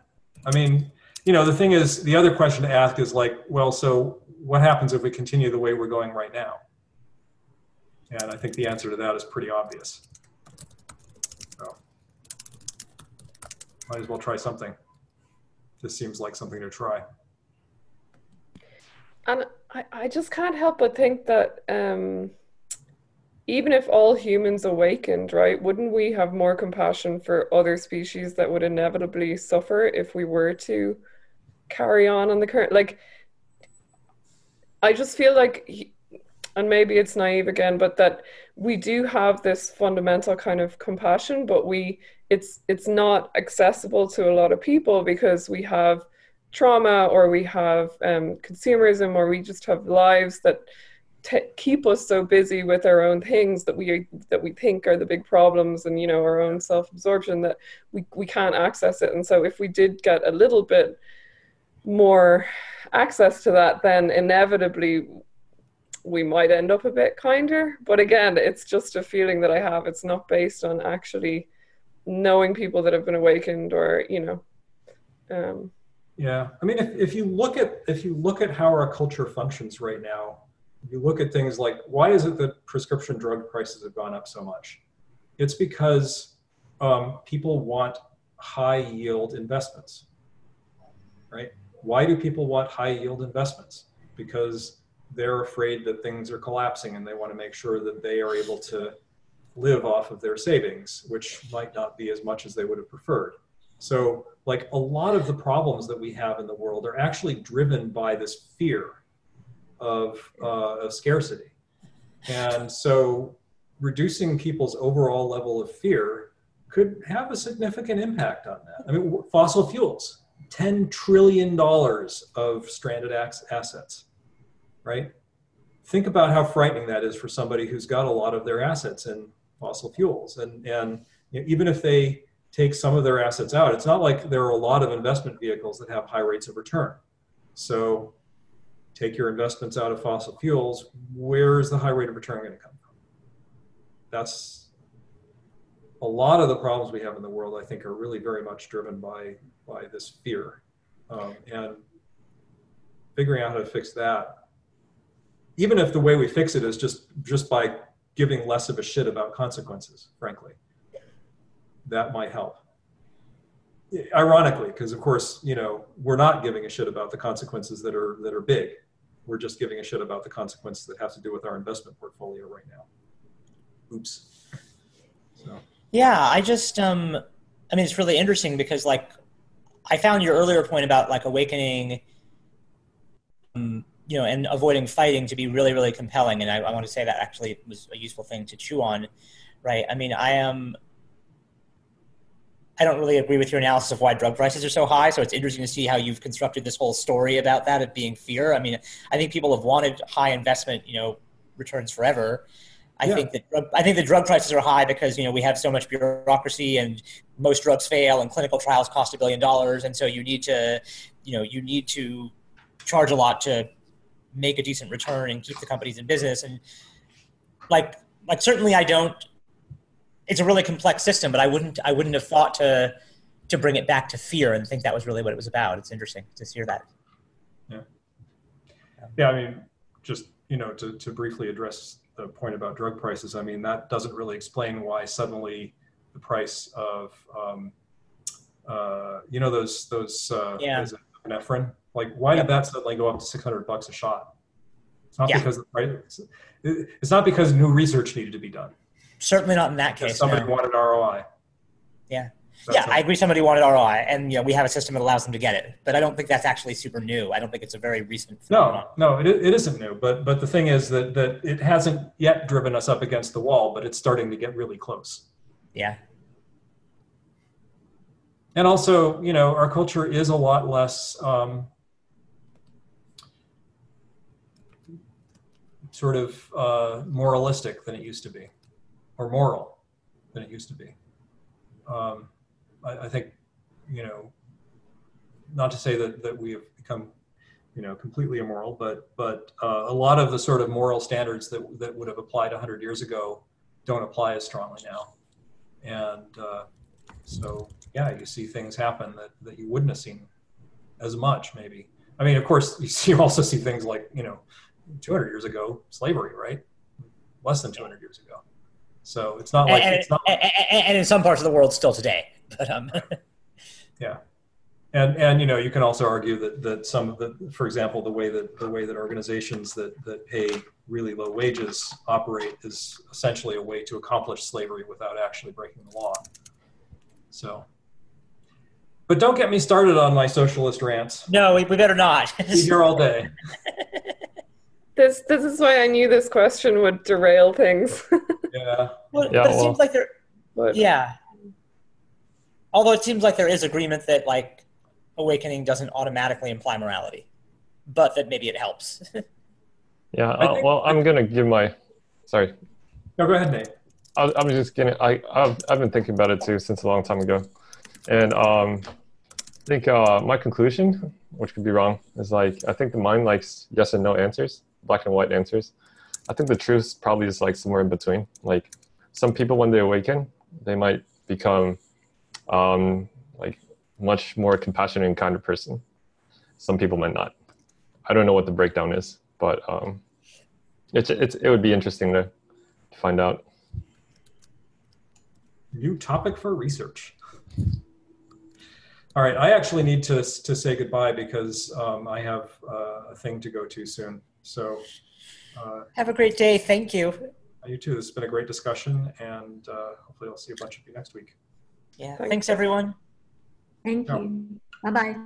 I mean, you know, the thing is, the other question to ask is like, well, so what happens if we continue the way we're going right now? And I think the answer to that is pretty obvious. So, might as well try something. This seems like something to try. And I, I just can't help but think that um, even if all humans awakened, right, wouldn't we have more compassion for other species that would inevitably suffer if we were to carry on on the current? Like, I just feel like, and maybe it's naive again, but that we do have this fundamental kind of compassion, but we it's it's not accessible to a lot of people because we have trauma or we have um, consumerism or we just have lives that t- keep us so busy with our own things that we that we think are the big problems and you know our own self-absorption that we, we can't access it and so if we did get a little bit more access to that then inevitably we might end up a bit kinder but again it's just a feeling that i have it's not based on actually knowing people that have been awakened or you know um, yeah i mean if, if you look at if you look at how our culture functions right now you look at things like why is it that prescription drug prices have gone up so much? It's because um, people want high yield investments, right? Why do people want high yield investments? Because they're afraid that things are collapsing and they want to make sure that they are able to live off of their savings, which might not be as much as they would have preferred. So, like a lot of the problems that we have in the world are actually driven by this fear of, uh, of scarcity. And so reducing people's overall level of fear could have a significant impact on that. I mean, fossil fuels, $10 trillion of stranded assets, right? Think about how frightening that is for somebody who's got a lot of their assets in fossil fuels. And, and you know, even if they take some of their assets out, it's not like there are a lot of investment vehicles that have high rates of return. So take your investments out of fossil fuels, where is the high rate of return going to come from? That's a lot of the problems we have in the world, I think, are really very much driven by, by this fear. Um, and figuring out how to fix that, even if the way we fix it is just, just by giving less of a shit about consequences, frankly, that might help ironically because of course you know we're not giving a shit about the consequences that are that are big we're just giving a shit about the consequences that have to do with our investment portfolio right now. Oops. So. Yeah, I just, um, I mean, it's really interesting because, like, I found your earlier point about like awakening, um, you know, and avoiding fighting to be really, really compelling. And I, I want to say that actually was a useful thing to chew on, right? I mean, I am I don't really agree with your analysis of why drug prices are so high. So it's interesting to see how you've constructed this whole story about that of being fear. I mean, I think people have wanted high investment, you know, returns forever. I yeah. think that I think the drug prices are high because you know we have so much bureaucracy and most drugs fail and clinical trials cost a billion dollars and so you need to you know you need to charge a lot to make a decent return and keep the companies in business and like like certainly I don't it's a really complex system, but I wouldn't I wouldn't have thought to to bring it back to fear and think that was really what it was about. It's interesting to hear that. Yeah. Yeah, I mean, just you know, to to briefly address the point about drug prices, I mean that doesn't really explain why suddenly the price of um, uh, you know those those uh, yeah. epinephrine like why yep. did that suddenly go up to 600 bucks a shot it's not yeah. because right? price it's not because new research needed to be done Certainly not in that case. Somebody no. wanted ROI. Yeah. Yeah, I agree. Somebody wanted ROI, and you know we have a system that allows them to get it. But I don't think that's actually super new. I don't think it's a very recent. Phenomenon. No, no, it, it isn't new. But but the thing is that that it hasn't yet driven us up against the wall, but it's starting to get really close. Yeah. And also, you know, our culture is a lot less um, sort of uh, moralistic than it used to be or moral than it used to be. Um, I, I, think, you know, not to say that, that we have become, you know, completely immoral, but but uh, a lot of the sort of moral standards that that would have applied 100 years ago don't apply as strongly now, and uh, so yeah, you see things happen that that you wouldn't have seen as much maybe. I mean, of course, you, [LAUGHS] see, you also see things like you know, 200 years ago, slavery, right? Less than 200 years ago. So it's not like and, it's not. And, and, in some parts of the world, still today. [LAUGHS] But um. [LAUGHS] yeah, and and you know you can also argue that that some of the, for example, the way that the way that organizations that that pay really low wages operate is essentially a way to accomplish slavery without actually breaking the law. So. But don't get me started on my socialist rants. No, we, we better not. [LAUGHS] Be here all day. This this is why I knew this question would derail things. Yeah. Well, Yeah, but it well- seems like there, but yeah. Although it seems like there is agreement that like awakening doesn't automatically imply morality, but that maybe it helps. [LAUGHS] Yeah. Uh, think- well, I'm gonna give my. Sorry. No, go ahead, Nate. I, was- I'm just getting. I I've, I've been thinking about it too since a long time ago, and um, I think uh, my conclusion, which could be wrong, is like I think the mind likes yes and no answers, black and white answers. I think the truth probably is like somewhere in between. Like some people, when they awaken, they might become um, like much more compassionate and kind of person. Some people might not. I don't know what the breakdown is, but um, it's it's it would be interesting to, to find out. New topic for research. All right, I actually need to, to say goodbye because um, I have uh, a thing to go to soon. So, uh, Have a great day. Thank you. you too. This has been a great discussion, and uh, hopefully, I'll see a bunch of you next week. Yeah. Thanks. Thanks everyone. Thank you. Bye-bye.